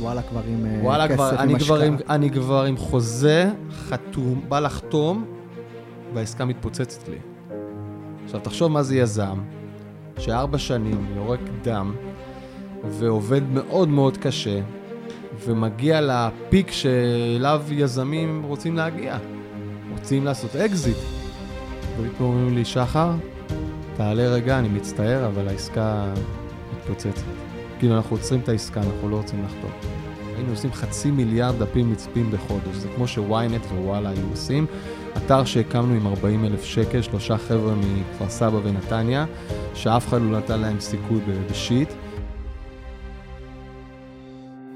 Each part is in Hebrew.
וואלה כבר עם אה, וואלה, כסף, כבר, עם אני, כבר עם, השקעה. אני כבר עם חוזה חתום, בא לחתום, והעסקה מתפוצצת לי. עכשיו, תחשוב מה זה יזם, שארבע שנים יורק דם, ועובד מאוד מאוד קשה, ומגיע ל peak שאליו יזמים רוצים להגיע. רוצים לעשות אקזיט. ופתאום אומרים לי, שחר, תעלה רגע, אני מצטער, אבל העסקה מתפוצצת. כאילו, אנחנו עוצרים את העסקה, אנחנו לא רוצים לחתום. היינו עושים חצי מיליארד דפים מצפים בחודש, זה כמו שוויינט ווואלה היו עושים. אתר שהקמנו עם 40 אלף שקל, שלושה חבר'ה מכפר סבא ונתניה, שאף אחד לא נתן להם סיכוי בשיט.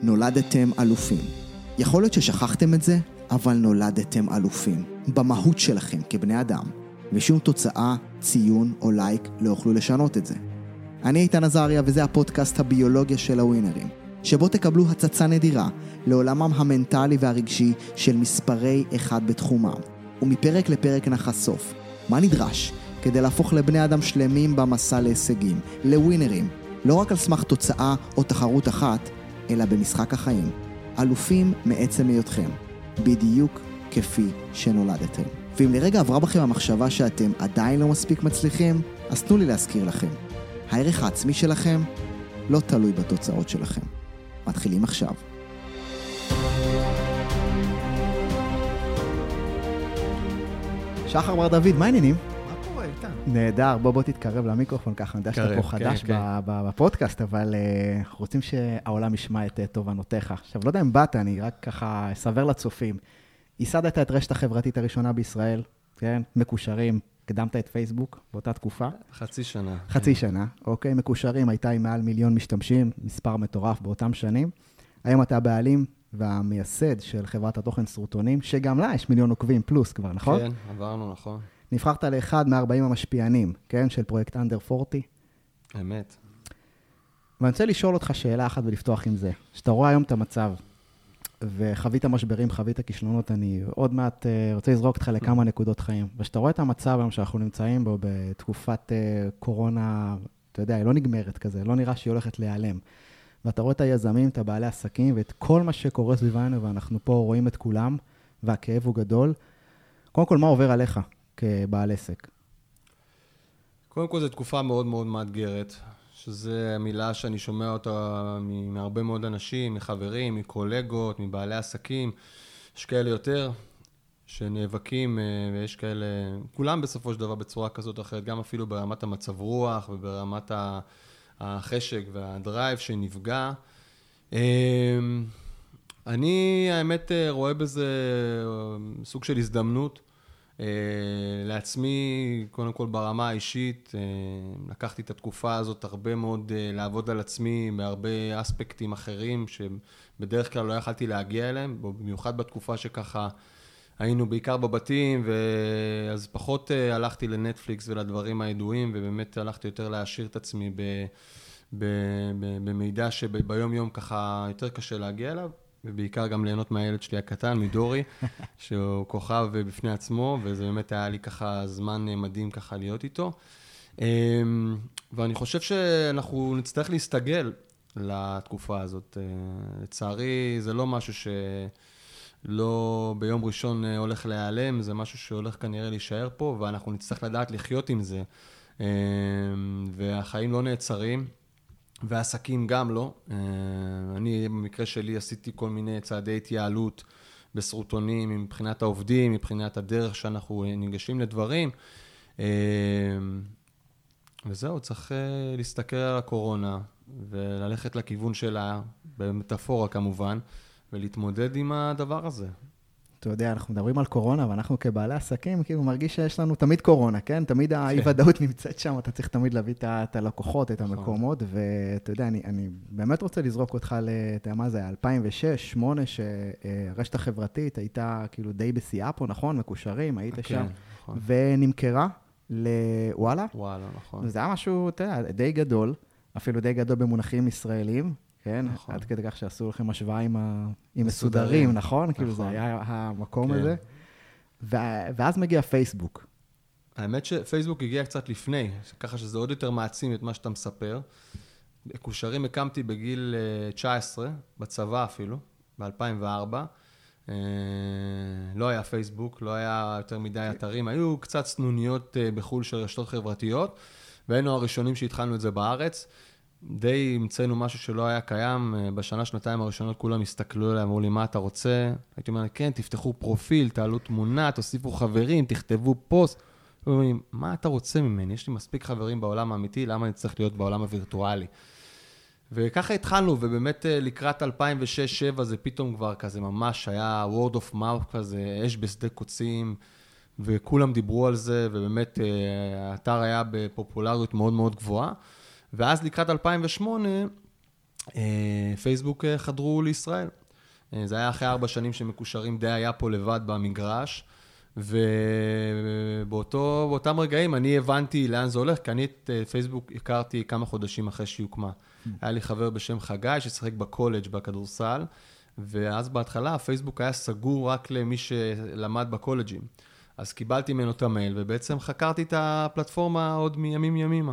נולדתם אלופים. יכול להיות ששכחתם את זה, אבל נולדתם אלופים. במהות שלכם כבני אדם. ושום תוצאה, ציון או לייק לא יוכלו לשנות את זה. אני איתן עזריה וזה הפודקאסט הביולוגיה של הווינרים, שבו תקבלו הצצה נדירה לעולמם המנטלי והרגשי של מספרי אחד בתחומם. ומפרק לפרק נחשוף מה נדרש כדי להפוך לבני אדם שלמים במסע להישגים, לווינרים, לא רק על סמך תוצאה או תחרות אחת, אלא במשחק החיים. אלופים מעצם היותכם, בדיוק כפי שנולדתם. ואם לרגע עברה בכם המחשבה שאתם עדיין לא מספיק מצליחים, אז תנו לי להזכיר לכם. הערך העצמי שלכם לא תלוי בתוצאות שלכם. מתחילים עכשיו. שחר בר דוד, מה העניינים? מה קורה, איתן? נהדר, בוא בוא תתקרב למיקרופון ככה, אני יודע שאתה פה חדש כן, כן. ב- ב- בפודקאסט, אבל אה, אנחנו רוצים שהעולם ישמע את אה, תובנותיך. עכשיו, לא יודע אם באת, אני רק ככה אסבר לצופים. ייסדת את רשת החברתית הראשונה בישראל, כן? מקושרים, הקדמת את פייסבוק באותה תקופה. חצי שנה. חצי שנה, אוקיי? מקושרים הייתה עם מעל מיליון משתמשים, מספר מטורף באותם שנים. היום אתה הבעלים והמייסד של חברת התוכן סרוטונים, שגם לה יש מיליון עוקבים פלוס כבר, נכון? כן, עברנו, נכון. נבחרת לאחד מ-40 המשפיענים, כן? של פרויקט אנדר 40. אמת. ואני רוצה לשאול אותך שאלה אחת ולפתוח עם זה. כשאתה רואה היום את המצב, וחווית משברים, חווית כישלונות, אני עוד מעט uh, רוצה לזרוק אותך לכמה נקודות חיים. וכשאתה רואה את המצב היום שאנחנו נמצאים בו בתקופת uh, קורונה, אתה יודע, היא לא נגמרת כזה, לא נראה שהיא הולכת להיעלם. ואתה רואה את היזמים, את הבעלי עסקים, ואת כל מה שקורה סביבנו, ואנחנו פה רואים את כולם, והכאב הוא גדול. קודם כל, מה עובר עליך כבעל עסק? קודם כל, זו תקופה מאוד מאוד מאתגרת, שזו המילה שאני שומע אותה מהרבה מאוד אנשים, מחברים, מקולגות, מבעלי עסקים. יש כאלה יותר שנאבקים, אה, ויש כאלה, כולם בסופו של דבר בצורה כזאת או אחרת, גם אפילו ברמת המצב רוח וברמת החשק והדרייב שנפגע. אה, אני, האמת, אה, רואה בזה סוג של הזדמנות. אה, לעצמי, קודם כל ברמה האישית, אה, לקחתי את התקופה הזאת הרבה מאוד אה, לעבוד על עצמי בהרבה אספקטים אחרים שבדרך כלל לא יכלתי להגיע אליהם, במיוחד בתקופה שככה היינו בעיקר בבתים, ואז פחות הלכתי לנטפליקס ולדברים הידועים, ובאמת הלכתי יותר להעשיר את עצמי ב- במידע שביום יום ככה יותר קשה להגיע אליו, ובעיקר גם ליהנות מהילד שלי הקטן, מדורי, שהוא כוכב בפני עצמו, וזה באמת היה לי ככה זמן מדהים ככה להיות איתו. אמ, ואני חושב שאנחנו נצטרך להסתגל לתקופה הזאת. אה, לצערי, זה לא משהו שלא ביום ראשון אה, הולך להיעלם, זה משהו שהולך כנראה להישאר פה, ואנחנו נצטרך לדעת לחיות עם זה. אמ, והחיים לא נעצרים. ועסקים גם לא. אה, אני, במקרה שלי, עשיתי כל מיני צעדי התייעלות בסרוטונים מבחינת העובדים, מבחינת הדרך שאנחנו ניגשים לדברים. אה, וזהו, צריך אה, להסתכל על הקורונה וללכת לכיוון שלה, במטאפורה כמובן, ולהתמודד עם הדבר הזה. אתה יודע, אנחנו מדברים על קורונה, ואנחנו כבעלי עסקים, כאילו, מרגיש שיש לנו תמיד קורונה, כן? תמיד האי-ודאות נמצאת שם, אתה צריך תמיד להביא את הלקוחות, את המקומות, ואתה יודע, אני, אני באמת רוצה לזרוק אותך ל... אתה יודע מה זה, 2006, 2008, שהרשת החברתית הייתה כאילו די בשיאה פה, נכון? מקושרים, היית שם, כן, נכון. ונמכרה לוואלה. וואלה, נכון. זה היה משהו, אתה יודע, די גדול, אפילו די גדול במונחים ישראלים, כן? נכון. עד כדי כך שעשו לכם השוואה עם, ה... עם מסודרים. מסודרים, נכון? כאילו זה נכון. היה המקום כן. הזה. ו... ואז מגיע פייסבוק. האמת שפייסבוק הגיע קצת לפני, ככה שזה עוד יותר מעצים את מה שאתה מספר. מקושרים הקמתי בגיל אה, 19, בצבא אפילו, ב-2004. אה, לא היה פייסבוק, לא היה יותר מדי אתרים, היו קצת סנוניות אה, בחו"ל של רשתות חברתיות, והיינו הראשונים שהתחלנו את זה בארץ. די המצאנו משהו שלא היה קיים, אה, בשנה, שנתיים הראשונות כולם הסתכלו עליי, אמרו לי, מה אתה רוצה? הייתי אומר, כן, תפתחו פרופיל, תעלו תמונה, תוסיפו חברים, תכתבו פוסט. אומרים, מה אתה רוצה ממני? יש לי מספיק חברים בעולם האמיתי, למה אני צריך להיות בעולם הווירטואלי? וככה התחלנו, ובאמת אה, לקראת 2006-2007 זה פתאום כבר כזה ממש היה word of mouth כזה, אש בשדה קוצים, וכולם דיברו על זה, ובאמת אה, האתר היה בפופולריות מאוד מאוד גבוהה. ואז לקראת 2008, אה, פייסבוק אה, חדרו לישראל. אה, זה היה אחרי ארבע שנים שמקושרים די היה פה לבד במגרש. ובאותם רגעים אני הבנתי לאן זה הולך, כי אני את פייסבוק הכרתי כמה חודשים אחרי שהיא הוקמה. היה לי חבר בשם חגי ששיחק בקולג' בכדורסל, ואז בהתחלה הפייסבוק היה סגור רק למי שלמד בקולג'ים. אז קיבלתי ממנו את המייל, ובעצם חקרתי את הפלטפורמה עוד מימים ימימה.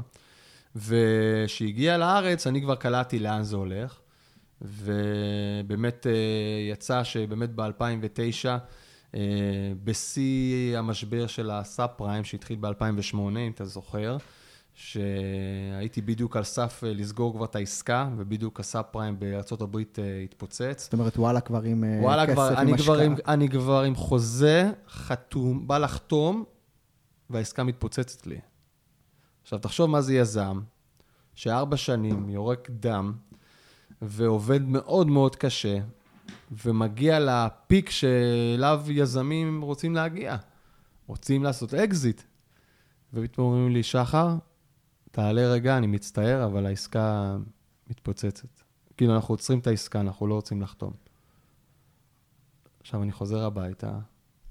וכשהגיע לארץ, אני כבר קלטתי לאן זה הולך, ובאמת אה, יצא שבאמת ב-2009, אה, בשיא המשבר של הסאב פריים שהתחיל ב-2008, אם אתה זוכר, שהייתי בדיוק על סף אה, לסגור כבר את העסקה, ובדיוק הסאב פריים בארה"ב התפוצץ. זאת אומרת, וואלה כבר עם וואלה, כסף, כבר, עם אני, כבר עם, השקעה. אני כבר עם חוזה חתום, בא לחתום, והעסקה מתפוצצת לי. עכשיו, תחשוב מה זה יזם, שארבע שנים יורק דם, ועובד מאוד מאוד קשה, ומגיע לפיק שאליו יזמים רוצים להגיע. רוצים לעשות אקזיט. ופתאום אומרים לי, שחר, תעלה רגע, אני מצטער, אבל העסקה מתפוצצת. כאילו, אנחנו עוצרים את העסקה, אנחנו לא רוצים לחתום. עכשיו, אני חוזר הביתה,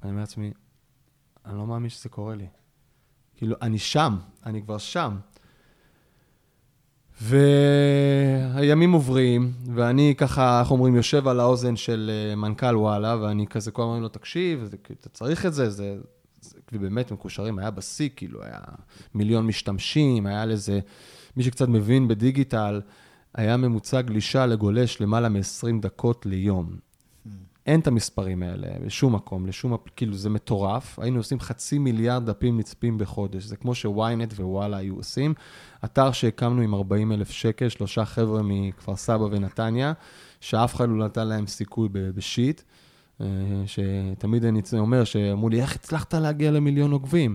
אני אומר לעצמי, אני לא מאמין שזה קורה לי. כאילו, אני שם, אני כבר שם. והימים עוברים, ואני ככה, איך אומרים, יושב על האוזן של אה, מנכ"ל וואלה, ואני כזה כל הזמן אומר לו, תקשיב, זה- אתה צריך את זה, זה... ובאמת מקושרים, היה בשיא, כאילו, היה מיליון משתמשים, היה לזה, מי שקצת מבין בדיגיטל, היה ממוצע גלישה לגולש למעלה מ-20 דקות ליום. אין את המספרים האלה בשום מקום, לשום, כאילו זה מטורף. היינו עושים חצי מיליארד דפים נצפים בחודש. זה כמו שוויינט ווואלה היו עושים. אתר שהקמנו עם 40 אלף שקל, שלושה חבר'ה מכפר סבא ונתניה, שאף אחד לא נתן להם סיכוי בשיט. אה, שתמיד אני אומר, שאמרו לי, איך הצלחת להגיע למיליון עוקבים?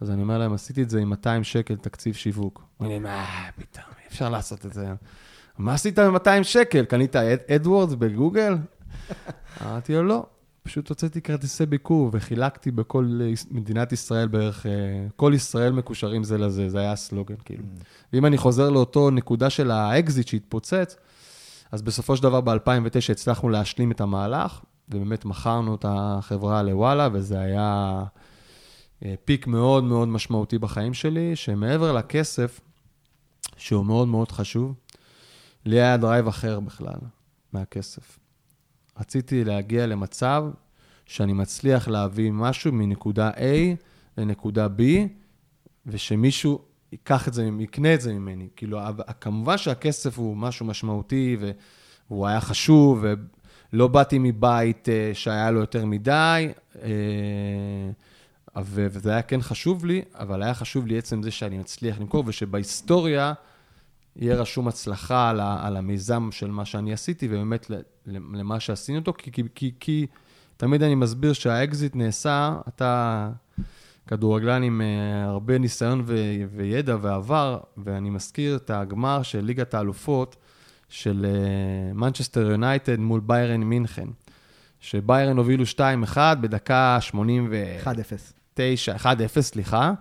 אז אני אומר להם, עשיתי את זה עם 200 שקל תקציב שיווק. אומרים מה, פתאום, אי אפשר לעשות את זה. מה עשית ב-200 שקל? קנית Ad- AdWords בגוגל? אמרתי לו, לא. פשוט הוצאתי כרטיסי ביקור וחילקתי בכל אה, מדינת ישראל בערך, אה, כל ישראל מקושרים זה לזה, זה היה הסלוגן, כאילו. ואם אני חוזר לאותו נקודה של האקזיט שהתפוצץ, אז בסופו של דבר ב-2009 הצלחנו להשלים את המהלך, ובאמת מכרנו את החברה לוואלה, וזה היה אה, peak מאוד מאוד משמעותי בחיים שלי, שמעבר לכסף, שהוא מאוד מאוד חשוב, לי היה drive אחר בכלל מהכסף. רציתי להגיע למצב שאני מצליח להביא משהו מנקודה A לנקודה B, ושמישהו ייקח את זה, יקנה את זה ממני. כאילו, כמובן שהכסף הוא משהו משמעותי, והוא היה חשוב, ולא באתי מבית אה, שהיה לו יותר מדי, אה, וזה היה כן חשוב לי, אבל היה חשוב לי עצם זה שאני מצליח למכור, ושבהיסטוריה יהיה רשום הצלחה על, ה- על המיזם של מה שאני עשיתי, ובאמת למה שעשינו אותו, כי, כי, כי, כי תמיד אני מסביר שהאקזיט נעשה, אתה כדורגלן עם אה, הרבה ניסיון ו- וידע ועבר, ואני מזכיר את הגמר של ליגת האלופות של מנצ'סטר יונייטד מול ביירן מינכן, שביירן הובילו 2-1 בדקה 80 ו... 1-0. 9, 1-0, סליחה.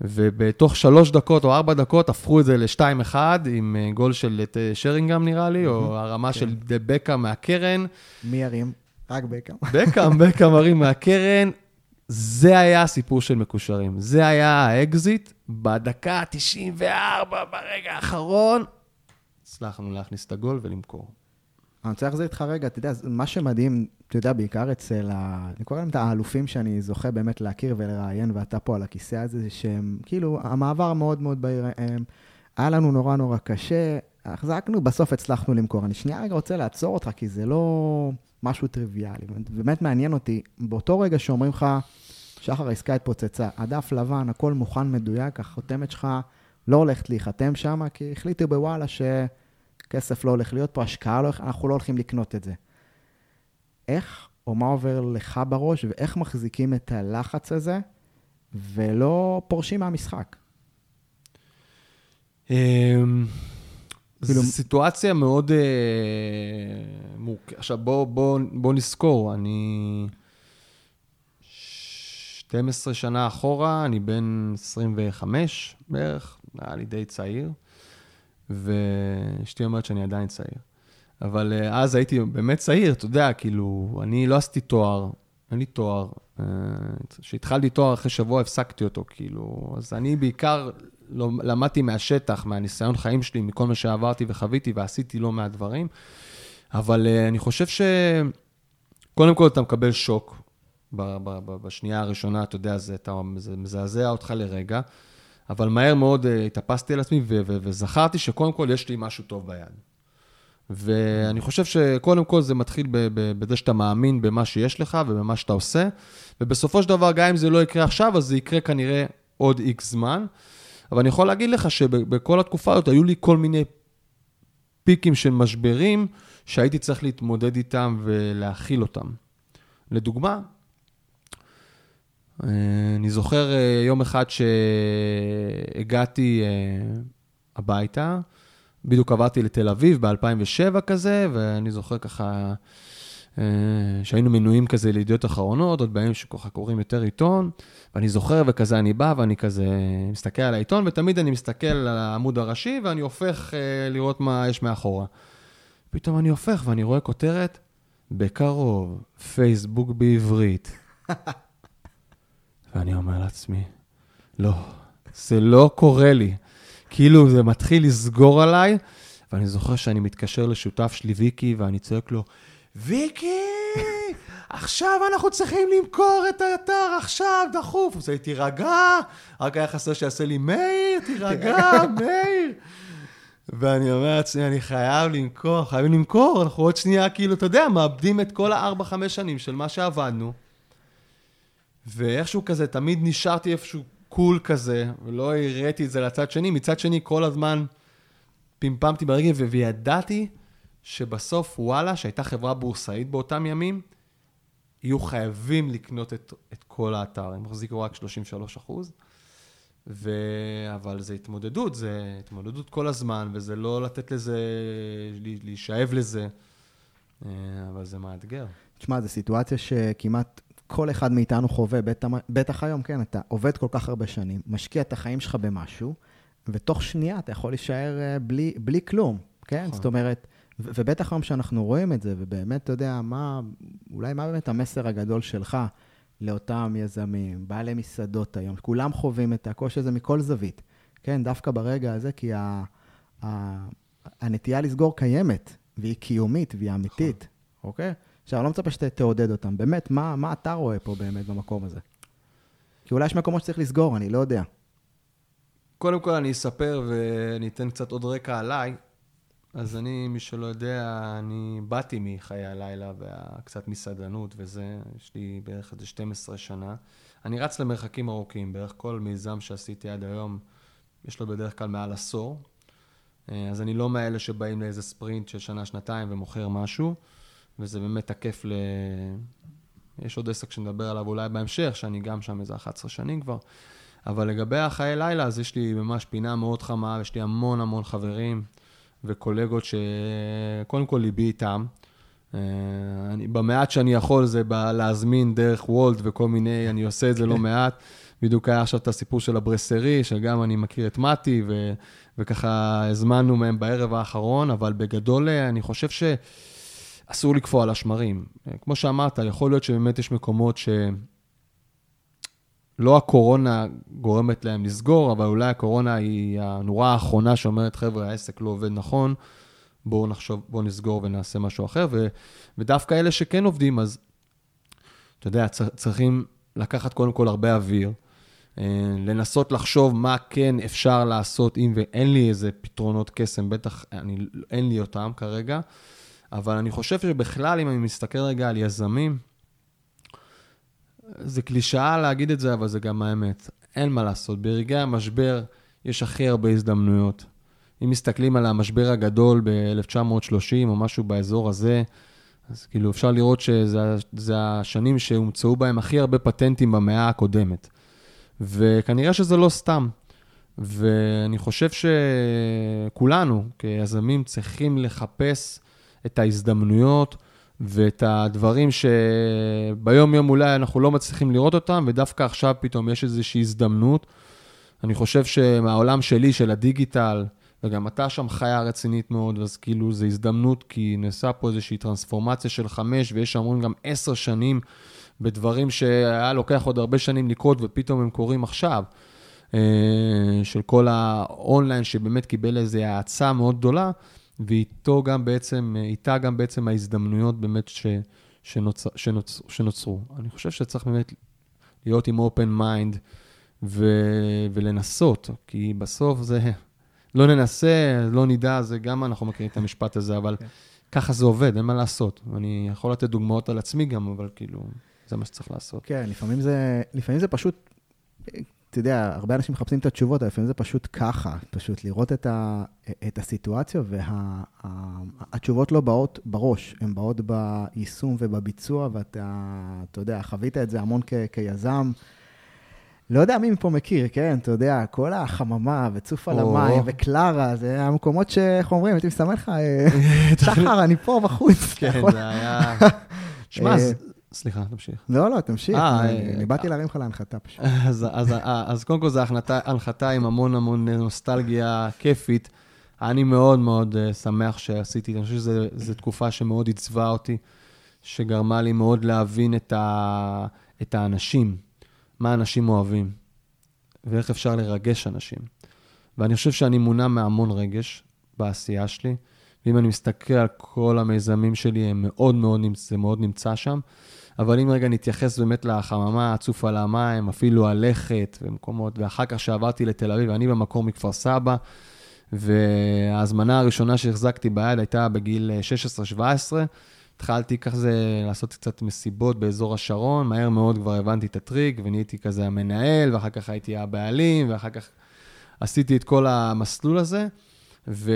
ובתוך שלוש דקות או ארבע דקות הפכו את זה ל-2-1 עם אה, גול של אה, שרינגהם נראה לי, או הרמה של דה בקה מהקרן. מי ירים? רק בקאם. בקאם, בקאם הרים מהקרן. זה היה הסיפור של מקושרים. זה היה האקזיט. בדקה ה-94, ברגע האחרון, הצלחנו להכניס את הגול ולמכור. אני רוצה להחזיר איתך רגע, אתה יודע, מה שמדהים, אתה יודע, בעיקר אצל ה... אני קורא להם את האלופים שאני זוכה באמת להכיר ולראיין, ואתה פה על הכיסא הזה, זה שהם, כאילו, המעבר מאוד מאוד בהיר, הם, היה לנו נורא נורא קשה, החזקנו, בסוף הצלחנו למכור. אני שנייה רגע רוצה לעצור אותך, כי זה לא משהו טריוויאלי. באמת מעניין אותי, באותו רגע שאומרים לך, שחר, העסקה התפוצצה, הדף לבן, הכל מוכן, מדויק, החותמת שלך לא הולכת להיחתם שם, כי החליטו בוואלה שכסף לא הולך להיות פה, השקעה לא, אנחנו לא הולכים לקנות את זה. איך או מה עובר לך בראש, ואיך מחזיקים את הלחץ הזה, ולא פורשים מהמשחק? אמ, זו סיטואציה מאוד אה, מורכבת. עכשיו, בוא, בוא, בוא נזכור, אני 12 שנה אחורה, אני בן 25 בערך, היה לי די צעיר, ואשתי אומרת שאני עדיין צעיר. אבל אה, אז הייתי באמת צעיר, אתה יודע, כאילו, אני לא עשיתי תואר, אין לי תואר. אה, כשהתחלתי תואר אחרי שבוע הפסקתי אותו, כאילו, אז אני בעיקר לא, למדתי מהשטח, מהניסיון חיים שלי, מכל מה שעברתי וחוויתי ועשיתי לא מעט דברים. אבל uh, אני חושב שקודם כל אתה מקבל שוק בשנייה הראשונה, אתה יודע, זה, אתה, זה מזעזע אותך לרגע, אבל מהר מאוד uh, התאפסתי על עצמי וזכרתי שקודם כל יש לי משהו טוב ביד. ואני חושב שקודם כל זה מתחיל בזה שאתה מאמין במה שיש לך ובמה שאתה עושה, ובסופו של דבר, גם אם זה לא יקרה עכשיו, אז זה יקרה כנראה עוד איקס זמן. אבל אני יכול להגיד לך שבכל התקופה הזאת היו לי כל מיני פיקים של משברים שהייתי צריך להתמודד איתם ולהכיל אותם. לדוגמה, אה, אני זוכר אה, יום אחד שהגעתי אה, הביתה, בדיוק עברתי לתל אביב ב-2007 כזה, ואני זוכר ככה אה, שהיינו מנויים כזה לידיעות אחרונות, עוד בימים שככה קוראים יותר עיתון, ואני זוכר וכזה אני בא ואני כזה מסתכל על העיתון, ותמיד אני מסתכל על העמוד הראשי ואני הופך אה, לראות מה יש מאחורה. פתאום אני הופך ואני רואה כותרת, בקרוב, פייסבוק בעברית. ואני אומר לעצמי, לא, זה לא קורה לי. כאילו זה מתחיל לסגור עליי, ואני זוכר שאני מתקשר לשותף שלי, ויקי, ואני צועק לו, ויקי, עכשיו אנחנו צריכים למכור את האתר, עכשיו, דחוף. אז הייתי, תירגע, רק היה חסר שיעשה לי, מאיר, תירגע, מאיר. ואני אומר לעצמי, אני חייב למכור, חייבים למכור, אנחנו עוד שנייה, כאילו, אתה יודע, מאבדים את כל הארבע, חמש שנים של מה שעבדנו. ואיכשהו כזה, תמיד נשארתי איפשהו קול כזה, ולא הראיתי את זה לצד שני. מצד שני, כל הזמן פמפמתי ברגל, וידעתי שבסוף וואלה, שהייתה חברה בורסאית באותם ימים, יהיו חייבים לקנות את, את כל האתר. הם החזיקו רק 33 אחוז. ו... אבל זה התמודדות, זה התמודדות כל הזמן, וזה לא לתת לזה, להישאב לזה, אה, אבל זה מאתגר. תשמע, זו סיטואציה שכמעט כל אחד מאיתנו חווה, בטח, היום, כן, אתה עובד כל כך הרבה שנים, משקיע את החיים שלך במשהו, ותוך שנייה אתה יכול להישאר אה, בלי, בלי כלום, כן? נכון. זאת אומרת, ובטח היום שאנחנו רואים את זה, ובאמת, אתה יודע, מה, אולי מה באמת המסר הגדול שלך לאותם יזמים, בעלי מסעדות היום, כולם חווים את הקושי הזה מכל זווית, כן? דווקא ברגע הזה, כי ה, ה, הנטייה לסגור קיימת, והיא קיומית, והיא אמיתית, נכון. אוקיי? עכשיו, אני לא מצפה שתעודד אותם. באמת, מה, מה אתה רואה פה באמת במקום הזה? כי אולי יש מקומות שצריך לסגור, אני לא יודע. קודם כל אני אספר ואני אתן קצת עוד רקע עליי. אז אני, מי שלא יודע, אני באתי מחיי הלילה וקצת מסעדנות וזה, יש לי בערך איזה 12 שנה. אני רץ למרחקים ארוכים, בערך כל מיזם שעשיתי עד היום, יש לו בדרך כלל מעל עשור. אה, אז אני לא מאלה שבאים לאיזה ספרינט של שנה-שנתיים ומוכר משהו, וזה באמת תקף ל... יש עוד עסק שנדבר עליו אולי בהמשך, שאני גם שם איזה 11 שנים כבר. אבל לגבי החיי לילה, אז יש לי ממש פינה מאוד חמה, יש לי המון המון חברים. וקולגות שקודם כל ליבי איתם. אה, אני, במעט שאני יכול זה להזמין דרך וולט וכל מיני, אני עושה את זה לא מעט. בדיוק היה עכשיו את הסיפור של הברסרי, שגם אני מכיר את מתי, ו, וככה הזמנו מהם בערב האחרון, אבל בגדול אה, אני חושב שאסור לקפוא על השמרים. כמו שאמרת, יכול להיות שבאמת יש מקומות ש... לא הקורונה גורמת להם לסגור, אבל אולי הקורונה היא הנורה האחרונה שאומרת, חבר'ה, העסק לא עובד נכון, בואו נחשוב, בואו נסגור ונעשה משהו אחר. ו, ודווקא אלה שכן עובדים, אז אתה יודע, צריכים לקחת קודם כל הרבה אוויר. אה, לנסות לחשוב מה כן אפשר לעשות, אם ואין לי איזה פתרונות קסם, בטח אני, אין לי אותם כרגע, אבל אני חושב שבכלל, אם אני מסתכל רגע על יזמים, זה קלישאה להגיד את זה, אבל זה גם האמת. אין מה לעשות, ברגעי המשבר יש הכי הרבה הזדמנויות. אם מסתכלים על המשבר הגדול ב-1930 או משהו באזור הזה, אז כאילו אפשר לראות שזה השנים שהומצאו בהם הכי הרבה פטנטים במאה הקודמת. וכנראה שזה לא סתם. ואני חושב שכולנו, כיזמים, צריכים לחפש את ההזדמנויות ואת הדברים שביום-יום אולי אנחנו לא מצליחים לראות אותם, ודווקא עכשיו פתאום יש איזושהי הזדמנות. אני חושב שמהעולם שלי, של הדיגיטל, וגם אתה שם חיה רצינית מאוד, אז כאילו זו הזדמנות, כי נעשה פה איזושהי טרנספורמציה של חמש, ויש המון גם עשר שנים בדברים שהיה לוקח עוד הרבה שנים לקרות, ופתאום הם קורים עכשיו. אה, של כל האונליין, שבאמת קיבל איזו האצה מאוד גדולה, ואיתו גם בעצם, איתה גם בעצם ההזדמנויות באמת ש, שנוצ, שנוצ, שנוצרו. אני חושב שצריך באמת להיות עם open mind ו, ולנסות, כי בסוף זה, לא ננסה, לא נדע, זה גם אנחנו מכירים את המשפט הזה, אבל okay. כן. ככה זה עובד, אין מה לעשות. אני יכול לתת דוגמאות על עצמי גם, אבל כאילו, זה מה שצריך לעשות. כן, לפעמים זה, לפעמים זה פשוט, אתה יודע, הרבה אנשים מחפשים את התשובות, אבל לפעמים זה פשוט ככה, פשוט לראות את, ה, את הסיטואציה, והתשובות וה, לא באות בראש, הן באות ביישום ובביצוע, ואתה, אתה יודע, חווית את זה המון כ, כיזם. לא יודע מי מפה מכיר, כן? אתה יודע, כל החממה וצוף על המים וקלרה, זה המקומות שאיך אומרים, הייתי מסמן לך, שחר, אני פה בחוץ. כן, זה היה... שמע, אה, סליחה, תמשיך. לא, לא, תמשיך. אה, אני באתי להרים לך להנחתה פשוט. אז קודם כל זו הנחתה עם המון המון נוסטלגיה כיפית. אני מאוד מאוד שמח שעשיתי, אני חושב שזו תקופה שמאוד עיצבה אותי, שגרמה לי מאוד להבין את האנשים. מה אנשים אוהבים, ואיך אפשר לרגש אנשים. ואני חושב שאני מונע מהמון רגש בעשייה שלי, ואם אני מסתכל על כל המיזמים שלי, הם מאוד מאוד, זה מאוד נמצא שם. אבל אם רגע נתייחס באמת לחממה, הצוף על המים, אפילו הלכת ומקומות, ואחר כך שעברתי לתל אביב, אני במקור מכפר סבא, וההזמנה הראשונה שהחזקתי ביד הייתה בגיל 16-17, התחלתי כזה לעשות קצת מסיבות באזור השרון, מהר מאוד כבר הבנתי את הטריק ונהייתי כזה המנהל, ואחר כך הייתי הבעלים, ואחר כך עשיתי את כל המסלול הזה. ו...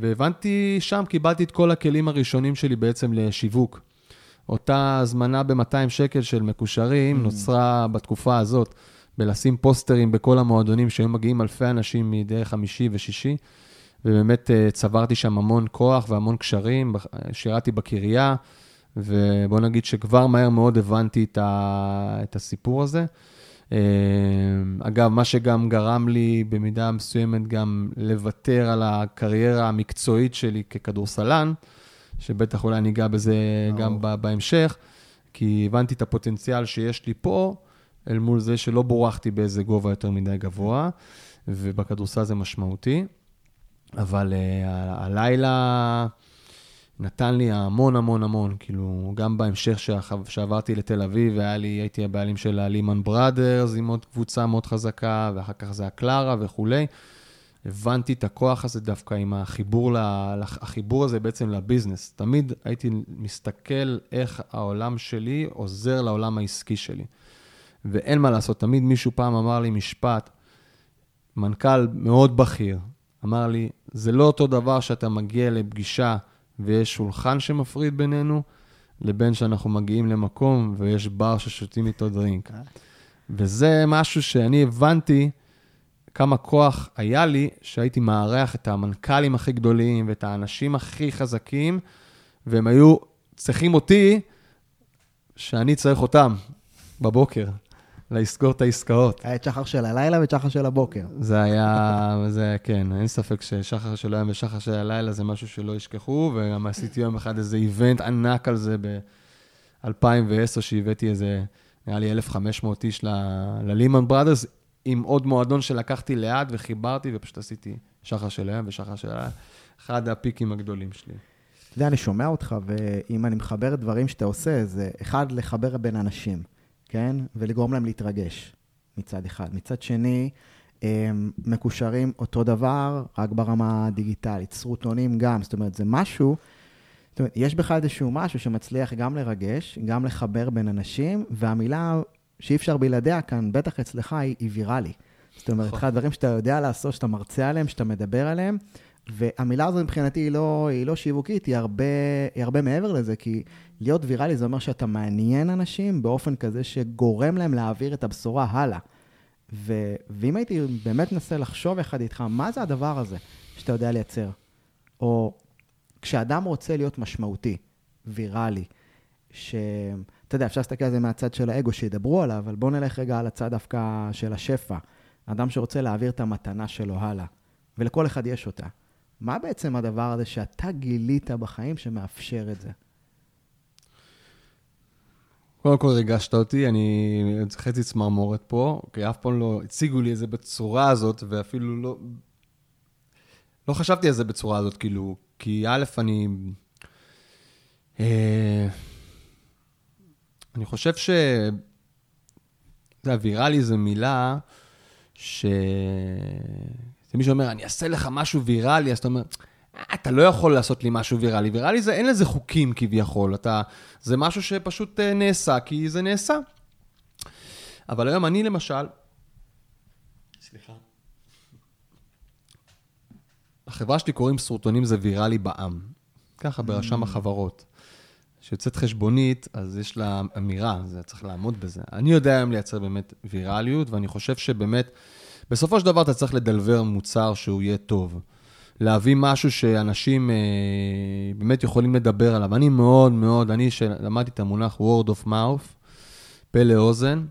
והבנתי שם, קיבלתי את כל הכלים הראשונים שלי בעצם לשיווק. אותה הזמנה ב-200 שקל של מקושרים mm. נוצרה בתקופה הזאת, בלשים פוסטרים בכל המועדונים, שהיו מגיעים אלפי אנשים מדי חמישי ושישי. ובאמת אה, צברתי שם המון כוח והמון קשרים, שירתי בקריה, ובוא נגיד שכבר מהר מאוד הבנתי את, ה, את הסיפור הזה. אה, אגב, מה שגם גרם לי במידה מסוימת גם לוותר על הקריירה המקצועית שלי ככדורסלן, שבטח אולי אני אגע בזה גם בהמשך, כי הבנתי את הפוטנציאל שיש לי פה, אל מול זה שלא בורחתי באיזה גובה יותר מדי גבוה, ובכדורסל זה משמעותי. אבל uh, הלילה נתן לי המון המון המון, כאילו, גם בהמשך שעברתי לתל אביב, היה לי, הייתי הבעלים של הלימן בראדרס עם עוד קבוצה מאוד חזקה, ואחר כך זה הקלרה וכולי. הבנתי את הכוח הזה דווקא עם החיבור, לה, החיבור הזה בעצם לביזנס. תמיד הייתי מסתכל איך העולם שלי עוזר לעולם העסקי שלי. ואין מה לעשות, תמיד מישהו פעם אמר לי משפט, מנכ"ל מאוד בכיר, אמר לי, זה לא אותו דבר שאתה מגיע לפגישה ויש שולחן שמפריד בינינו, לבין שאנחנו מגיעים למקום ויש בר ששותים איתו דרינק. וזה משהו שאני הבנתי כמה כוח היה לי שהייתי מארח את המנכ"לים הכי גדולים ואת האנשים הכי חזקים, והם היו צריכים אותי, שאני צריך אותם בבוקר. לסגור את העסקאות. היה את שחר של הלילה ואת שחר של הבוקר. זה היה, זה כן, אין ספק ששחר של היום ושחר של הלילה זה משהו שלא ישכחו, וגם עשיתי יום אחד איזה איבנט ענק על זה ב-2010, שהבאתי איזה, נראה לי 1,500 איש ללימן בראדרס, עם עוד מועדון שלקחתי ליד וחיברתי, ופשוט עשיתי שחר של היום ושחר של הלילה. אחד הפיקים הגדולים שלי. אתה יודע, אני שומע אותך, ואם אני מחבר דברים שאתה עושה, זה אחד, לחבר בין אנשים. כן? ולגרום להם להתרגש. מצד אחד. מצד שני, הם מקושרים אותו דבר, רק ברמה הדיגיטלית. סרוטונים גם, זאת אומרת, זה משהו, זאת אומרת, יש בכלל איזשהו משהו שמצליח גם לרגש, גם לחבר בין אנשים, והמילה שאי אפשר בלעדיה כאן, בטח אצלך, היא, היא ויראלי. זאת אומרת, נכון. אחד הדברים שאתה יודע לעשות, שאתה מרצה עליהם, שאתה מדבר עליהם, והמילה הזו מבחינתי היא לא, היא לא שיווקית, היא הרבה, היא הרבה מעבר לזה, כי להיות ויראלי זה אומר שאתה מעניין אנשים באופן כזה שגורם להם להעביר את הבשורה הלאה. ו, ואם הייתי באמת מנסה לחשוב יחד איתך, מה זה הדבר הזה שאתה יודע לייצר? או כשאדם רוצה להיות משמעותי, ויראלי, שאתה יודע, אפשר להסתכל על זה מהצד של האגו, שידברו עליו, אבל בואו נלך רגע על הצד דווקא של השפע. אדם שרוצה להעביר את המתנה שלו הלאה, ולכל אחד יש אותה. מה בעצם הדבר הזה שאתה גילית בחיים שמאפשר את זה? קודם כל ריגשת אותי, אני חצי צמרמורת פה, כי אף פעם לא הציגו לי את זה בצורה הזאת, ואפילו לא... לא חשבתי על זה בצורה הזאת, כאילו, כי א', אני... אה, אני חושב ש... אתה יודע, ויראלי זו מילה ש... זה מישהו אומר, אני אעשה לך משהו ויראלי, אז אתה אומר, "אה, אתה לא יכול לעשות לי משהו ויראלי. ויראלי זה, אין לזה חוקים כביכול, אתה, זה משהו שפשוט אה, נעשה, כי זה נעשה. אבל היום אני למשל, סליחה. החברה שלי קוראים סרוטונים זה ויראלי בעם. ככה, ברשם החברות. כשיוצאת חשבונית, אז יש לה אמירה, זה צריך לעמוד בזה. אני יודע היום לייצר באמת ויראליות, ואני חושב שבאמת, בסופו של דבר אתה צריך לדלבר מוצר שהוא יהיה טוב. להביא משהו שאנשים אה, באמת יכולים לדבר עליו. אני מאוד מאוד, אני שלמדתי את המונח word of mouth, פה לאוזן,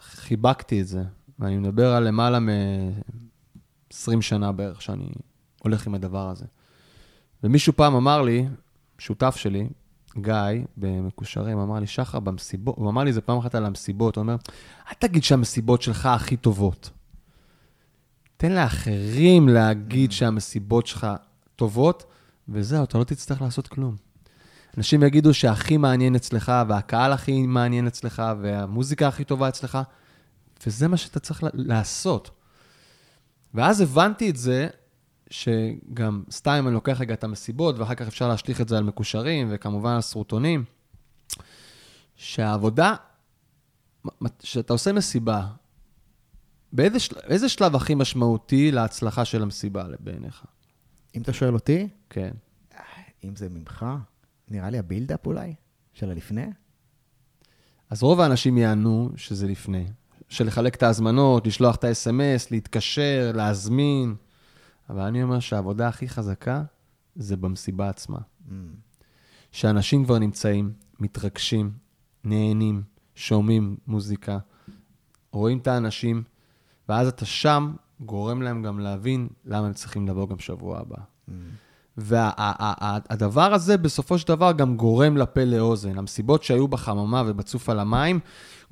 חיבקתי את זה. ואני מדבר על למעלה מ-20 שנה בערך שאני הולך עם הדבר הזה. ומישהו פעם אמר לי, שותף שלי, גיא, במקושרים, אמר לי, שחר, במסיבות, הוא אמר לי זה פעם אחת על המסיבות, הוא אומר, אל תגיד שהמסיבות שלך הכי טובות. תן לאחרים להגיד שהמסיבות שלך טובות, וזהו, אתה לא תצטרך לעשות כלום. אנשים יגידו שהכי מעניין אצלך, והקהל הכי מעניין אצלך, והמוזיקה הכי טובה אצלך, וזה מה שאתה צריך לעשות. ואז הבנתי את זה, שגם סתם אני לוקח רגע את המסיבות, ואחר כך אפשר להשליך את זה על מקושרים, וכמובן על סרוטונים, שהעבודה, כשאתה עושה מסיבה, באיזה של... איזה שלב הכי משמעותי להצלחה של המסיבה בעיניך? אם אתה שואל אותי, כן. אם זה ממך, נראה לי הבילדאפ אולי, של הלפני. אז רוב האנשים יענו שזה לפני. של לחלק את ההזמנות, לשלוח את ה-SMS, להתקשר, להזמין. אבל אני אומר שהעבודה הכי חזקה זה במסיבה עצמה. Mm. שאנשים כבר נמצאים, מתרגשים, נהנים, שומעים מוזיקה, רואים את האנשים, ואז אתה שם גורם להם גם להבין למה הם צריכים לבוא גם שבוע הבא. Mm. והדבר הזה בסופו של דבר גם גורם לפה לאוזן. המסיבות שהיו בחממה ובצוף על המים,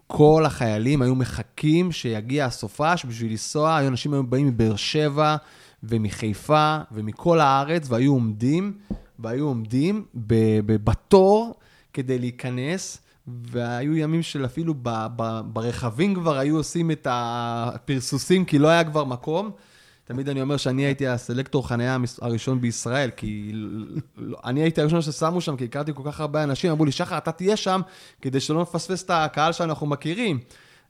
כל החיילים היו מחכים שיגיע הסופש בשביל לנסוע, היו אנשים היו באים מבאר שבע ומחיפה ומכל הארץ, והיו עומדים, והיו עומדים בתור כדי להיכנס, והיו ימים של אפילו ב- ב- ברכבים כבר היו עושים את הפרסוסים, כי לא היה כבר מקום. תמיד אני אומר שאני הייתי הסלקטור חניה הראשון בישראל, כי לא, אני הייתי הראשון ששמו שם, כי הכרתי כל כך הרבה אנשים, אמרו לי, שחר, אתה תהיה שם, כדי שלא נפספס את הקהל שאנחנו מכירים.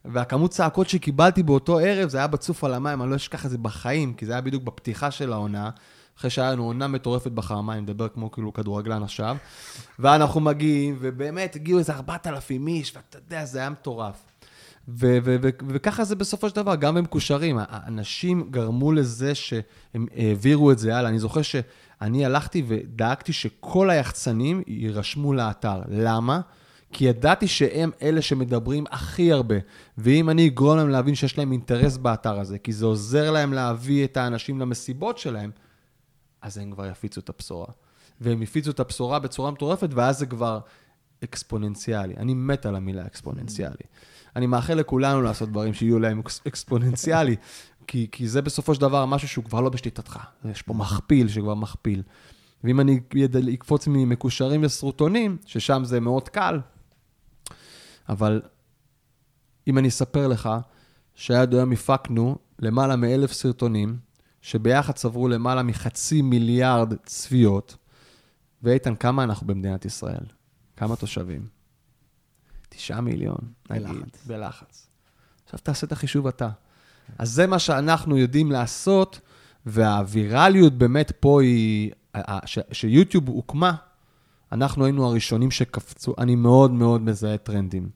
והכמות צעקות שקיבלתי באותו ערב, זה היה בצוף על המים, אני לא אשכח את זה בחיים, כי זה היה בדיוק בפתיחה של העונה, אחרי שהיה לנו עונה מטורפת בחרמה, אני מדבר כמו כאילו כדורגלן עכשיו, ואנחנו מגיעים, ובאמת הגיעו איזה 4,000 איש, ואתה יודע, זה היה מטורף. וככה זה בסופו של דבר, גם הם מקושרים. האנשים גרמו לזה שהם העבירו את זה הלאה. אני זוכר שאני הלכתי ודאגתי שכל היחצנים יירשמו לאתר. למה? כי ידעתי שהם אלה שמדברים הכי הרבה. ואם אני אגרום להם להבין שיש להם אינטרס באתר הזה, כי זה עוזר להם להביא את האנשים למסיבות שלהם, אז הם כבר יפיצו את הבשורה. והם יפיצו את הבשורה בצורה מטורפת, ואז זה כבר אקספוננציאלי. אני מת על המילה אקספוננציאלי. אני מאחל לכולנו לעשות דברים שיהיו להם אקספוננציאלי, כי, כי זה בסופו של דבר משהו שהוא כבר לא בשליטתך. יש פה מכפיל שכבר מכפיל. ואם אני אקפוץ ממקושרים לסרוטונים, ששם זה מאוד קל, אבל אם אני אספר לך שעד היום הפקנו למעלה מאלף סרטונים, שביחד צברו למעלה מחצי מיליארד צפיות. ואיתן, כמה אנחנו במדינת ישראל? כמה תושבים? תשעה מיליון, נגיד. בלחץ. בלחץ. עכשיו תעשה את החישוב אתה. אז זה מה שאנחנו יודעים לעשות, והווירליות באמת פה היא, שיוטיוב הוקמה, אנחנו היינו הראשונים שקפצו, אני מאוד מאוד מזהה טרנדים.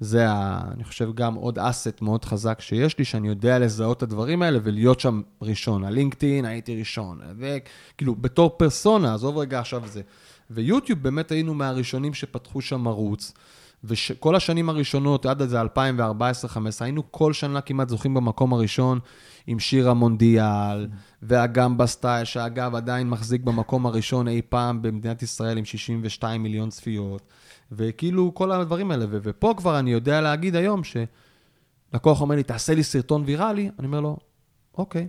זה, ה, אני חושב, גם עוד אסט מאוד חזק שיש לי, שאני יודע לזהות את הדברים האלה ולהיות שם ראשון. הלינקדאין, הייתי ראשון. וכאילו, בתור פרסונה, עזוב רגע עכשיו זה. ויוטיוב, באמת היינו מהראשונים שפתחו שם ערוץ. וכל השנים הראשונות, עד איזה 2014-2015, היינו כל שנה כמעט זוכים במקום הראשון עם שיר המונדיאל, והגמבה סטייל, שאגב עדיין מחזיק במקום הראשון אי פעם במדינת ישראל עם 62 מיליון צפיות, וכאילו כל הדברים האלה. ו- ופה כבר אני יודע להגיד היום שלקוח אומר לי, תעשה לי סרטון ויראלי, אני אומר לו, אוקיי,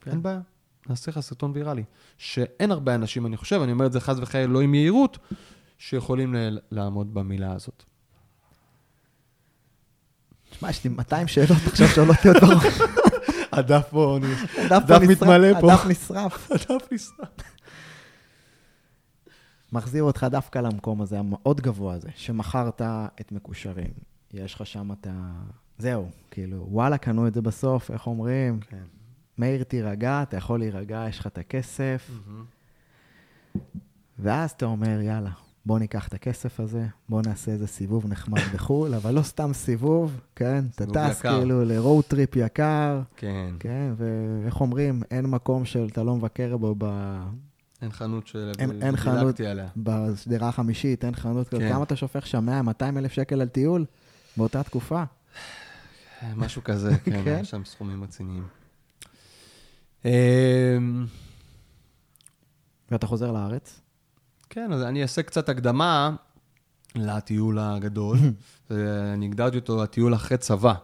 כן. אין בעיה, נעשה לך סרטון ויראלי. שאין הרבה אנשים, אני חושב, אני אומר את זה חס וחלילה לא עם יהירות, שיכולים ל- לעמוד במילה הזאת. תשמע, יש לי 200 שאלות עכשיו שעולות לי עוד בראש. הדף פה, הדף דף נשרף, מתמלא פה. הדף נשרף. הדף נשרף. מחזיר אותך דווקא למקום הזה, המאוד גבוה הזה, שמכרת את מקושרים. יש לך שם את ה... זהו, כאילו, וואלה, קנו את זה בסוף, איך אומרים? כן. מאיר, תירגע, אתה יכול להירגע, יש לך את הכסף. ואז אתה אומר, יאללה, בוא ניקח את הכסף הזה, בוא נעשה איזה סיבוב נחמד בחו"ל, אבל לא סתם סיבוב, כן? אתה טס. כאילו ל road trip יקר, כן. כן? ואיך אומרים, אין מקום שאתה לא מבקר בו ב... אין חנות אין- אין חנות. עליה. בשדרה החמישית, אין חנות כזאת. כן. כמה אתה שופך שם? 100, 200 אלף שקל על טיול? באותה תקופה? משהו כזה, כן, כן. שם סכומים רציניים. ואתה חוזר לארץ? כן, אז אני אעשה קצת הקדמה לטיול הגדול. אני הגדרתי אותו הטיול אחרי צבא.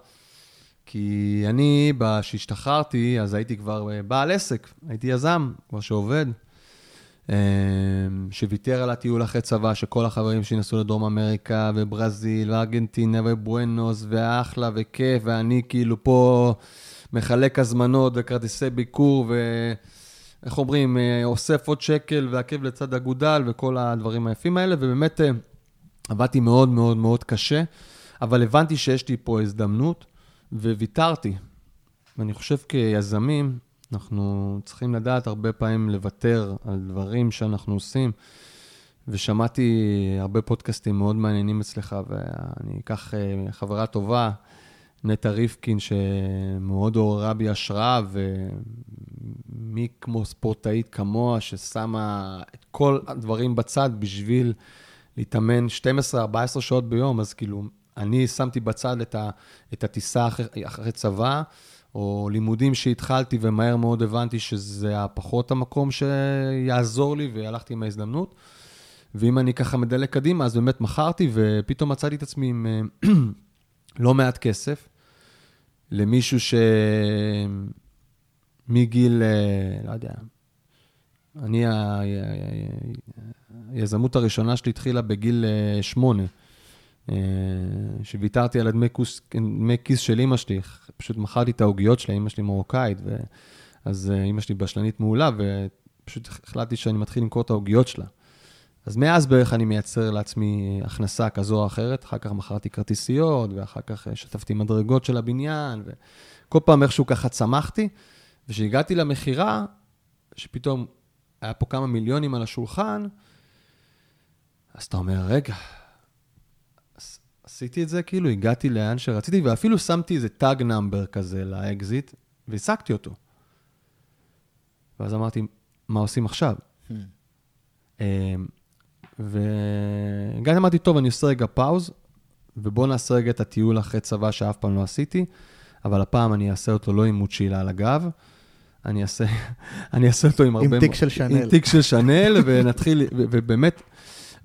כי אני, כשהשתחררתי, אז הייתי כבר אה, בעל עסק, הייתי יזם, כבר שעובד, אה, שוויתר על הטיול אחרי צבא, שכל החברים שלי נסעו לדרום אמריקה, וברזיל, וארגנטינה, ובואנוס, ואחלה, וכיף, ואני כאילו פה מחלק הזמנות וכרטיסי ביקור, ו... איך אומרים, אה, אוסף עוד שקל ועקב לצד אגודל וכל הדברים היפים האלה, ובאמת אה, עבדתי מאוד מאוד מאוד קשה, אבל הבנתי שיש לי פה הזדמנות, וויתרתי. ואני חושב כיזמים, אנחנו צריכים לדעת הרבה פעמים לוותר על דברים שאנחנו עושים, ושמעתי הרבה פודקאסטים מאוד מעניינים אצלך, ואני אקח אה, חברה טובה, ריפקין, שמאוד עוררה בי השראה, ומי כמו ספורטאית כמוה, ששמה את כל הדברים בצד בשביל להתאמן 12-14 שעות ביום, אז כאילו, אני שמתי בצד את, ה, את הטיסה אחרי, אחרי צבא, או לימודים שהתחלתי, ומהר מאוד הבנתי שזה הפחות המקום שיעזור לי, והלכתי עם ההזדמנות. ואם אני ככה מדלג קדימה, אז באמת מכרתי, ופתאום מצאתי את עצמי עם אה, לא מעט כסף, למישהו שמגיל, אה, לא יודע, אני, היזמות הראשונה שלי התחילה בגיל אה, שמונה, אה, שוויתרתי על הדמי כוס- דמי כיס של אימא שלי, פשוט מכרתי את העוגיות שלה, אימא שלי מרוקאית, ו... אז אה, אימא שלי בשלנית מעולה, ופשוט החלטתי שאני מתחיל למכור את העוגיות שלה. אז מאז בערך אני מייצר לעצמי הכנסה כזו או אחרת, אחר כך מכרתי כרטיסיות, ואחר כך אה, שטפתי מדרגות של הבניין, וכל פעם איכשהו ככה צמחתי, וכשהגעתי למכירה, שפתאום היה פה כמה מיליונים על השולחן, אז אתה אומר, רגע, עש- עשיתי את זה, כאילו הגעתי לאן שרציתי, ואפילו שמתי איזה tag number כזה לאקזיט, והשגתי אותו. ואז אמרתי, מה עושים עכשיו? אמ, והגעתי, אמרתי, טוב, אני עושה רגע pause, ובואו נעשה רגע את הטיול אחרי צבא שאף פעם לא עשיתי, אבל הפעם אני אעשה אותו לא עם מוצ'ילה על הגב, אני אעשה, אני אעשה אותו עם הרבה... תיק מ- של שאנל. עם תיק של שאנל, ונתחיל, ו- ובאמת,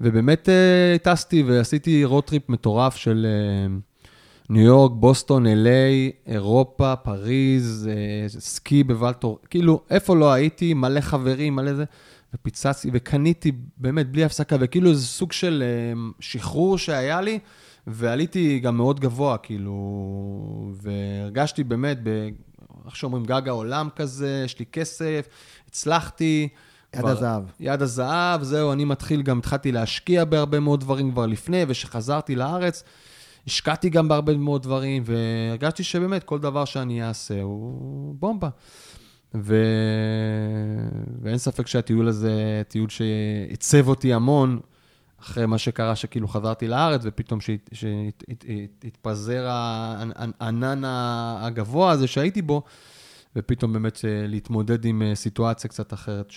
ובאמת אה, טסתי ועשיתי road trip מטורף של אה, ניו יורק, בוסטון, L.A., אירופה, פריז, אה, סקי בוואל טורנס, כאילו, איפה לא הייתי, מלא חברים, מלא זה, ופיצצתי, וקניתי באמת בלי הפסקה, וכאילו איזה סוג של אה, שחרור שהיה לי, ועליתי גם מאוד גבוה, כאילו, והרגשתי באמת, ב, איך שאומרים, גג העולם כזה, יש לי כסף, הצלחתי. יד כבר, הזהב. יד הזהב, זהו, אני מתחיל, גם התחלתי להשקיע בהרבה מאוד דברים כבר לפני, וכשחזרתי לארץ, השקעתי גם בהרבה מאוד דברים, והרגשתי שבאמת כל דבר שאני אעשה הוא בומבה. ו... ואין ספק שהטיול הזה, טיול שעיצב אותי המון, אחרי מה שקרה, שכאילו חזרתי לארץ, ופתאום שהתפזר הענן הגבוה הזה שהייתי בו, ופתאום באמת אה, להתמודד עם אה, סיטואציה קצת אחרת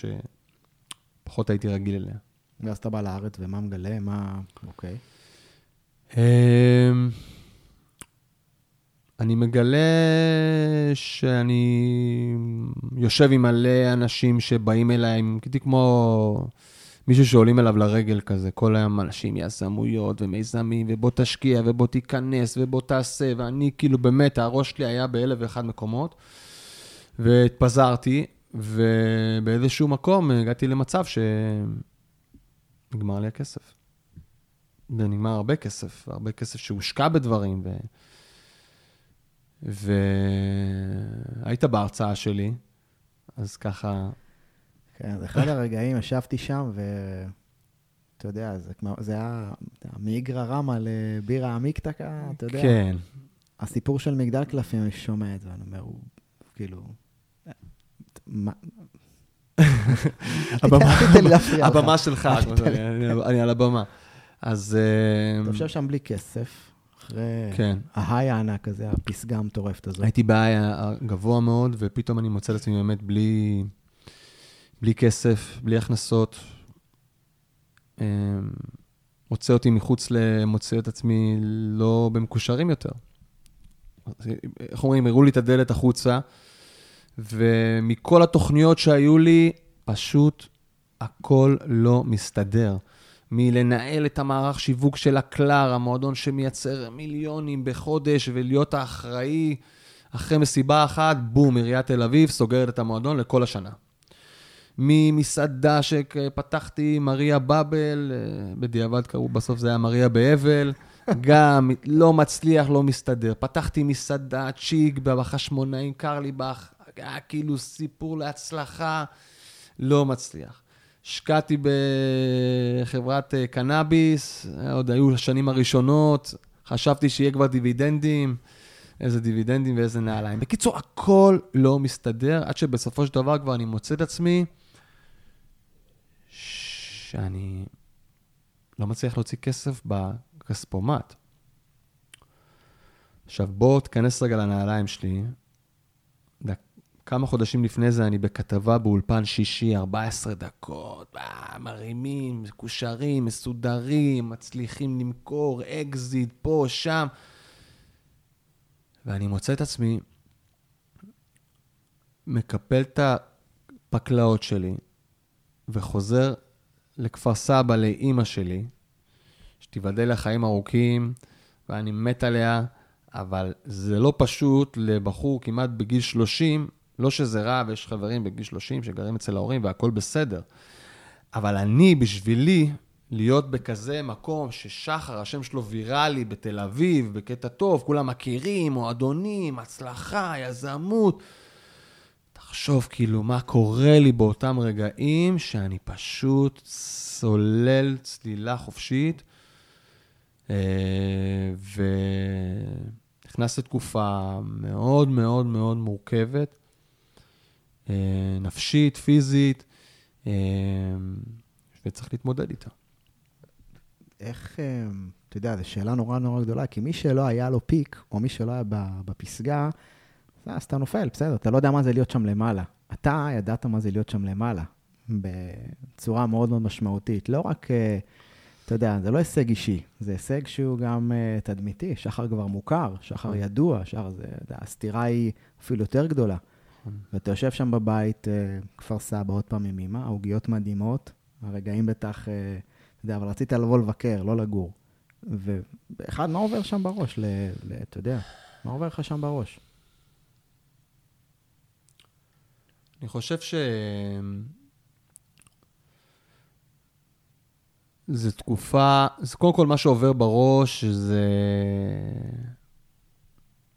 שפחות הייתי רגיל אליה. ואז אתה בא לארץ, ומה מגלה? מה... אוקיי. אמ, אני מגלה שאני יושב עם מלא אנשים שבאים אליי, הייתי כמו מישהו שעולים אליו לרגל כזה, כל היום אנשים יזמויות ומיזמים, ובוא תשקיע, ובוא תיכנס, ובוא תעשה, ואני כאילו באמת, הראש שלי היה באלף ואחד מקומות, והתפזרתי, ובאיזשהו מקום הגעתי למצב שנגמר לי הכסף. ונגמר הרבה כסף, הרבה כסף שהושקע בדברים. ו... והיית בהרצאה שלי, אז ככה... כן, זה אחד הרגעים, ישבתי שם, ואתה יודע, זה, כמו, זה היה מאיגרא רמא לבירה עמיקתא, אתה יודע. כן. הסיפור של מגדל קלפים, אני שומע את זה, אני אומר, הוא כאילו... הבמה שלך, אני על הבמה. אז... אתה יושב שם בלי כסף, אחרי כן. ההיי הענק הזה, הפסגה המטורפת הזאת. הייתי בהיי גבוה מאוד, ופתאום אני מוצא את עצמי באמת בלי, בלי כסף, בלי הכנסות. אמ, מוצא אותי מחוץ ל... מוצא את עצמי לא במקושרים יותר. איך אומרים, הראו לי את הדלת החוצה, ומכל התוכניות שהיו לי, פשוט הכל לא מסתדר. מלנהל את המערך שיווק של הקלר, המועדון שמייצר מיליונים בחודש, ולהיות האחראי אחרי מסיבה אחת, בום, עיריית תל אביב סוגרת את המועדון לכל השנה. ממסעדה שפתחתי, מריה באבל, אה, בדיעבד קראו, בסוף זה היה מריה באבל, גם לא מצליח, לא מסתדר. פתחתי מסעדה צ'יק בחשמונאים, קרליבך, היה כאילו סיפור להצלחה, לא מצליח. השקעתי בחברת אה, קנאביס, עוד היו השנים הראשונות, חשבתי שיהיה כבר דיבידנדים, איזה דיבידנדים ואיזה נעליים. בקיצור, הכל לא מסתדר, עד שבסופו של דבר כבר אני מוצא את עצמי שאני לא מצליח להוציא כסף בכספומט. עכשיו, בוא תיכנס רגע לנעליים שלי, כמה חודשים לפני זה אני בכתבה באולפן שישי, 14 דקות, אה, מרימים, מקושרים, מסודרים, מצליחים למכור, אקזיט, פה, שם. ואני מוצא את עצמי מקפל את הפקלאות שלי וחוזר לכפר סבא לאימא שלי, שתיבדל לחיים ארוכים, ואני מת עליה, אבל זה לא פשוט לבחור כמעט בגיל 30 לא שזה רע, ויש חברים בגיל 30 שגרים אצל ההורים והכול בסדר. אבל אני, בשבילי, להיות בכזה מקום ששחר, השם שלו ויראלי בתל אביב, בקטע טוב, כולם מכירים, מועדונים, הצלחה, יזמות. תחשוב כאילו מה קורה לי באותם רגעים שאני פשוט סולל צלילה חופשית, אה, ונכנס לתקופה מאוד מאוד מאוד מורכבת. אה, נפשית, פיזית, אה, וצריך להתמודד איתה. איך, אה, אתה יודע, זו שאלה נורא נורא גדולה, כי מי שלא היה לו פיק, או מי שלא היה בפסגה, אז אתה נופל, בסדר, אתה לא יודע מה זה להיות שם למעלה. אתה ידעת מה זה להיות שם למעלה, בצורה מאוד מאוד משמעותית. לא רק, אתה יודע, זה לא הישג אישי, זה הישג שהוא גם תדמיתי. שחר כבר מוכר, שחר נכון. ידוע, שחר זה, הסתירה היא אפילו יותר גדולה. נכון. ואתה יושב שם בבית, אה, כפר סבא, עוד פעם עם אמא, העוגיות מדהימות, הרגעים בטח, אה, אתה יודע, אבל רצית לבוא לבקר, לא לגור. ואחד, מה עובר שם בראש? ל, ל, אתה יודע, מה עובר לך שם בראש? אני חושב ש... זו תקופה, זה קודם כל מה שעובר בראש זה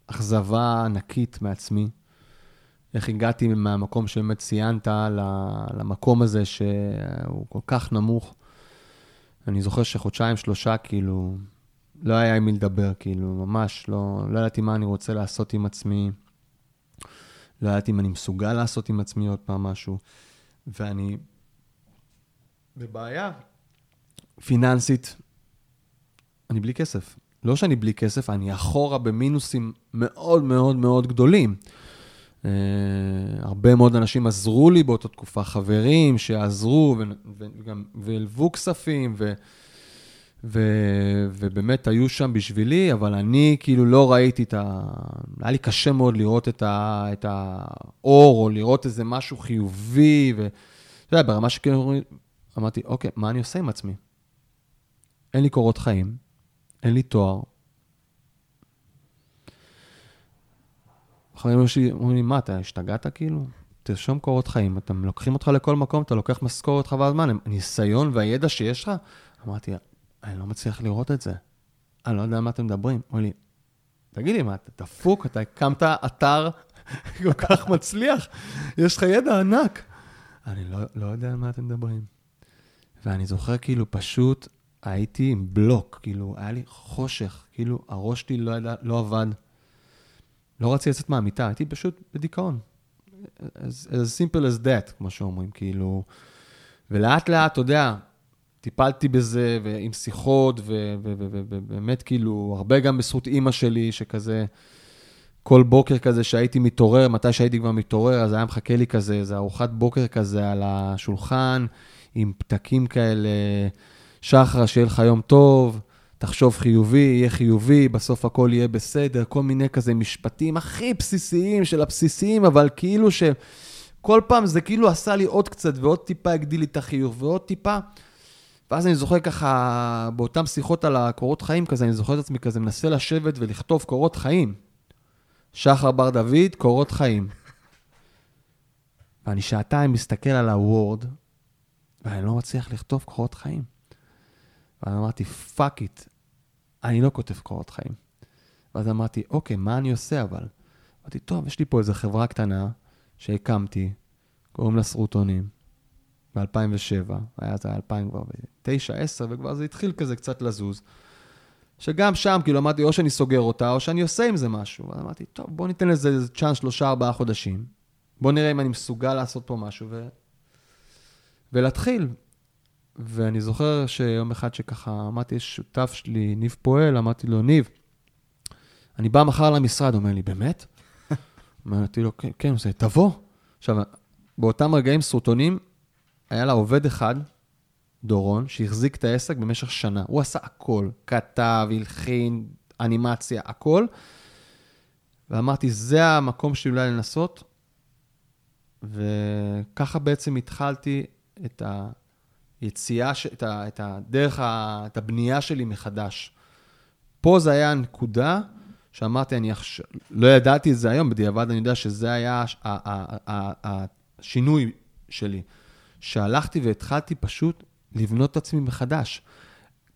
אכזבה ענקית מעצמי. איך הגעתי מהמקום שבאמת ציינת למקום הזה שהוא כל כך נמוך. אני זוכר שחודשיים, שלושה, כאילו, לא היה עם מי לדבר, כאילו, ממש לא, לא ידעתי מה אני רוצה לעשות עם עצמי. לא ידעתי אם אני מסוגל לעשות עם עצמי עוד פעם משהו. ואני בבעיה פיננסית, אני בלי כסף. לא שאני בלי כסף, אני אחורה במינוסים מאוד מאוד מאוד גדולים. Uh, הרבה מאוד אנשים עזרו לי באותה תקופה, חברים שעזרו וגם והלוו כספים, ו, ו, ובאמת היו שם בשבילי, אבל אני כאילו לא ראיתי את ה... היה לי קשה מאוד לראות את, ה, את האור, או לראות איזה משהו חיובי, ואתה יודע, ברמה שכאילו אמרתי, אוקיי, מה אני עושה עם עצמי? אין לי קורות חיים, אין לי תואר. החברים שלי אומרים לי, מה, אתה השתגעת כאילו? תרשום קורות חיים, אתם לוקחים אותך לכל מקום, אתה לוקח משכורת חבל הזמן, הניסיון והידע שיש לך? אמרתי, אני לא מצליח לראות את זה. אני לא יודע על מה אתם מדברים. אמרו לי, תגיד לי, מה, אתה דפוק? אתה הקמת אתר כל כך מצליח, יש לך ידע ענק. אני לא, לא יודע על מה אתם מדברים. ואני זוכר כאילו פשוט הייתי עם בלוק, כאילו, היה לי חושך, כאילו, הראש שלי לא, ידע, לא עבד. לא רציתי לצאת מהמיטה, הייתי פשוט בדיכאון. as, as simple as that, כמו שאומרים, כאילו... ולאט לאט, אתה יודע, טיפלתי בזה, ועם שיחות, ובאמת, כאילו, הרבה גם בזכות אימא שלי, שכזה, כל בוקר כזה שהייתי מתעורר, מתי שהייתי כבר מתעורר, אז היה מחכה לי כזה, איזה ארוחת בוקר כזה על השולחן, עם פתקים כאלה, שחר, שיהיה לך יום טוב, תחשוב חיובי, יהיה חיובי, בסוף הכל יהיה בסדר, כל מיני כזה משפטים הכי בסיסיים של הבסיסיים, אבל כאילו שכל פעם זה כאילו עשה לי עוד קצת ועוד טיפה הגדיל לי את החיוך ועוד טיפה. ואז אני זוכר ככה, באותן שיחות על הקורות חיים כזה, אני זוכר את עצמי כזה, מנסה לשבת ולכתוב קורות חיים. שחר בר דוד, קורות חיים. ואני שעתיים מסתכל על הוורד, ואני לא מצליח לכתוב קורות חיים. ואז אמרתי, fuck it, אני לא כותב קורות חיים. ואז אמרתי, אוקיי, מה אני עושה אבל? אמרתי, טוב, יש לי פה איזו חברה קטנה שהקמתי, קוראים לה סרטונים, ב-2007, היה זה 2009, 2010, וכבר זה התחיל כזה קצת לזוז. שגם שם, כאילו, אמרתי, או שאני סוגר אותה, או שאני עושה עם זה משהו. ואז אמרתי, טוב, בוא ניתן לזה איזה צ'אנס שלושה, ארבעה חודשים. בוא נראה אם אני מסוגל לעשות פה משהו, ו... ולהתחיל. ואני זוכר שיום אחד שככה אמרתי, יש שותף שלי, ניב פועל, אמרתי לו, ניב, אני בא מחר למשרד, הוא אומר לי, באמת? אמרתי לו, כן, כן, זה, תבוא. עכשיו, באותם רגעים סרוטונים, היה לה עובד אחד, דורון, שהחזיק את העסק במשך שנה. הוא עשה הכל, כתב, הלחין, אנימציה, הכל. ואמרתי, זה המקום שלי אולי לנסות. וככה בעצם התחלתי את היציאה, את, ה, את הדרך, ה, את הבנייה שלי מחדש. פה זה היה הנקודה שאמרתי, אני עכשיו, לא ידעתי את זה היום, בדיעבד אני יודע שזה היה השינוי שלי. שהלכתי והתחלתי פשוט לבנות את עצמי מחדש.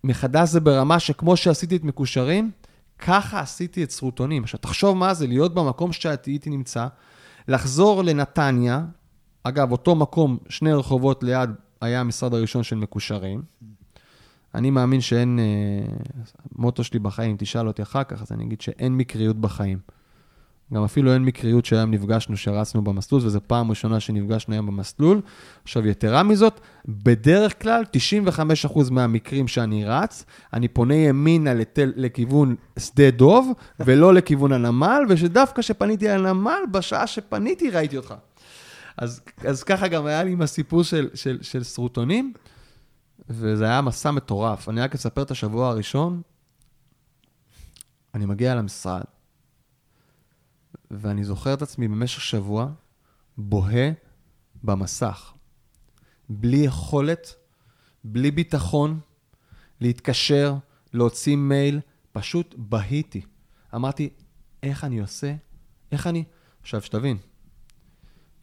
מחדש זה ברמה שכמו שעשיתי את מקושרים, ככה עשיתי את סרוטונים. עכשיו, תחשוב מה זה להיות במקום שהייתי נמצא, לחזור לנתניה, אגב, אותו מקום, שני רחובות ליד, היה המשרד הראשון של מקושרים. אני מאמין שאין, אה, מוטו שלי בחיים, תשאל אותי אחר כך, אז אני אגיד שאין מקריות בחיים. גם אפילו אין מקריות שהיום נפגשנו, שרצנו במסלול, וזו פעם ראשונה שנפגשנו היום במסלול. עכשיו, יתרה מזאת, בדרך כלל, 95% מהמקרים שאני רץ, אני פונה ימינה לתל, לכיוון שדה דוב, ולא לכיוון הנמל, ושדווקא כשפניתי על הנמל, בשעה שפניתי ראיתי אותך. אז, אז ככה גם היה לי עם הסיפור של, של, של סרוטונים, וזה היה מסע מטורף. אני רק אספר את השבוע הראשון, אני מגיע למשרד, ואני זוכר את עצמי במשך שבוע בוהה במסך. בלי יכולת, בלי ביטחון, להתקשר, להוציא מייל, פשוט בהיתי. אמרתי, איך אני עושה? איך אני... עכשיו, שתבין,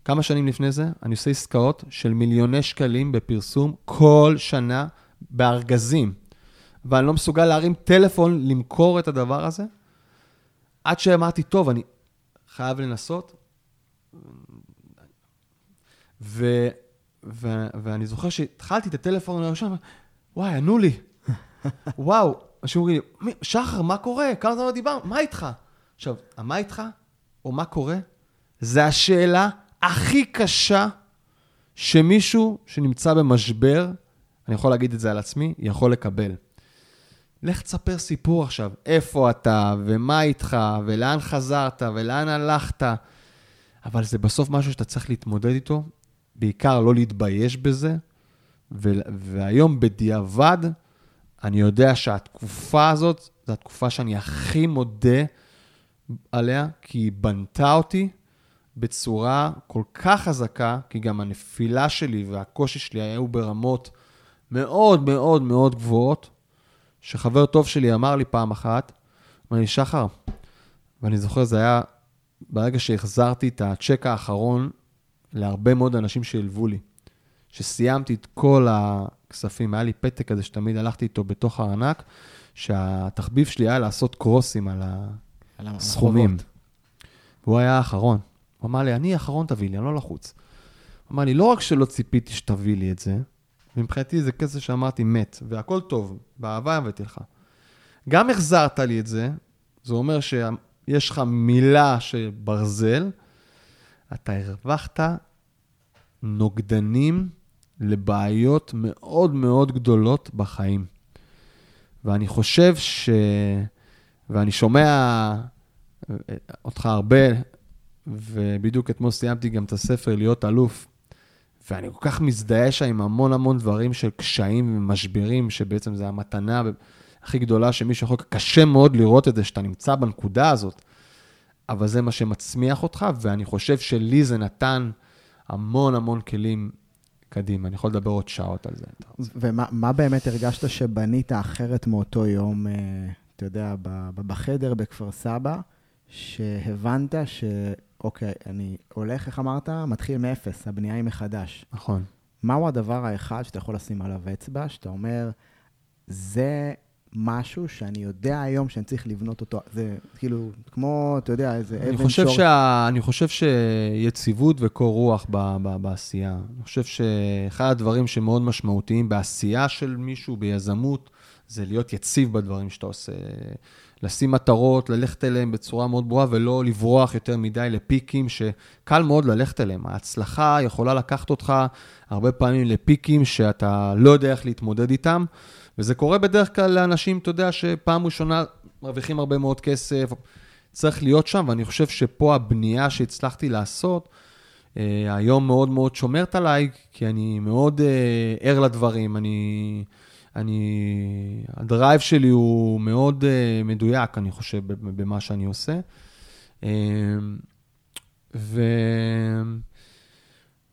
כמה שנים לפני זה אני עושה עסקאות של מיליוני שקלים בפרסום כל שנה בארגזים, ואני לא מסוגל להרים טלפון למכור את הדבר הזה, עד שאמרתי, טוב, אני חייב לנסות. ו, ו, ואני זוכר שהתחלתי את הטלפון הראשון, וואי, ענו לי. וואו, אנשים אומרים לי, שחר, מה קורה? כמה זמן לא דיברנו? מה איתך? עכשיו, מה איתך, או מה קורה, זה השאלה הכי קשה שמישהו שנמצא במשבר, אני יכול להגיד את זה על עצמי, יכול לקבל. לך תספר סיפור עכשיו, איפה אתה, ומה איתך, ולאן חזרת, ולאן הלכת. אבל זה בסוף משהו שאתה צריך להתמודד איתו, בעיקר לא להתבייש בזה, ו- והיום בדיעבד, אני יודע שהתקופה הזאת, זו התקופה שאני הכי מודה עליה, כי היא בנתה אותי בצורה כל כך חזקה, כי גם הנפילה שלי והקושי שלי היו ברמות מאוד מאוד מאוד גבוהות, שחבר טוב שלי אמר לי פעם אחת, אמר לי, שחר, ואני זוכר, זה היה ברגע שהחזרתי את הצ'ק האחרון להרבה מאוד אנשים שהלוו לי. שסיימתי את כל הכספים, היה לי פתק כזה שתמיד הלכתי איתו בתוך הארנק, שהתחביב שלי היה לעשות קרוסים על הסכומים. והוא היה האחרון. הוא אמר לי, אני האחרון תביא לי, אני לא לחוץ. הוא אמר לי, לא רק שלא ציפיתי שתביא לי את זה, מבחינתי זה כסף שאמרתי מת, והכל טוב, באהבה הבאתי לך. גם החזרת לי את זה, זה אומר שיש לך מילה של ברזל, אתה הרווחת נוגדנים לבעיות מאוד מאוד גדולות בחיים. ואני חושב ש... ואני שומע אותך הרבה, ובדיוק אתמול סיימתי גם את הספר להיות אלוף, ואני כל כך מזדהה שם עם המון המון דברים של קשיים ומשברים, שבעצם זה המתנה הכי גדולה שמישהו יכול, קשה מאוד לראות את זה, שאתה נמצא בנקודה הזאת, אבל זה מה שמצמיח אותך, ואני חושב שלי זה נתן המון המון כלים קדימה. אני יכול לדבר עוד שעות על זה. ומה באמת הרגשת שבנית אחרת מאותו יום, אה, אתה יודע, בחדר בכפר סבא, שהבנת ש... אוקיי, אני הולך, איך אמרת? מתחיל מאפס, הבנייה היא מחדש. נכון. מהו הדבר האחד שאתה יכול לשים עליו אצבע, שאתה אומר, זה משהו שאני יודע היום שאני צריך לבנות אותו. זה כאילו, כמו, אתה יודע, איזה אבן חושב שור. שה... אני חושב שיציבות וקור רוח ב... ב... בעשייה. אני חושב שאחד הדברים שמאוד משמעותיים בעשייה של מישהו, ביזמות, זה להיות יציב בדברים שאתה עושה. לשים מטרות, ללכת אליהם בצורה מאוד ברורה ולא לברוח יותר מדי לפיקים שקל מאוד ללכת אליהם. ההצלחה יכולה לקחת אותך הרבה פעמים לפיקים שאתה לא יודע איך להתמודד איתם, וזה קורה בדרך כלל לאנשים, אתה יודע, שפעם ראשונה מרוויחים הרבה מאוד כסף, צריך להיות שם, ואני חושב שפה הבנייה שהצלחתי לעשות, אה, היום מאוד מאוד שומרת עליי, כי אני מאוד אה, ער לדברים, אני... אני, ה drive שלי הוא מאוד אה, מדויק, אני חושב, במה שאני עושה. אה, ו...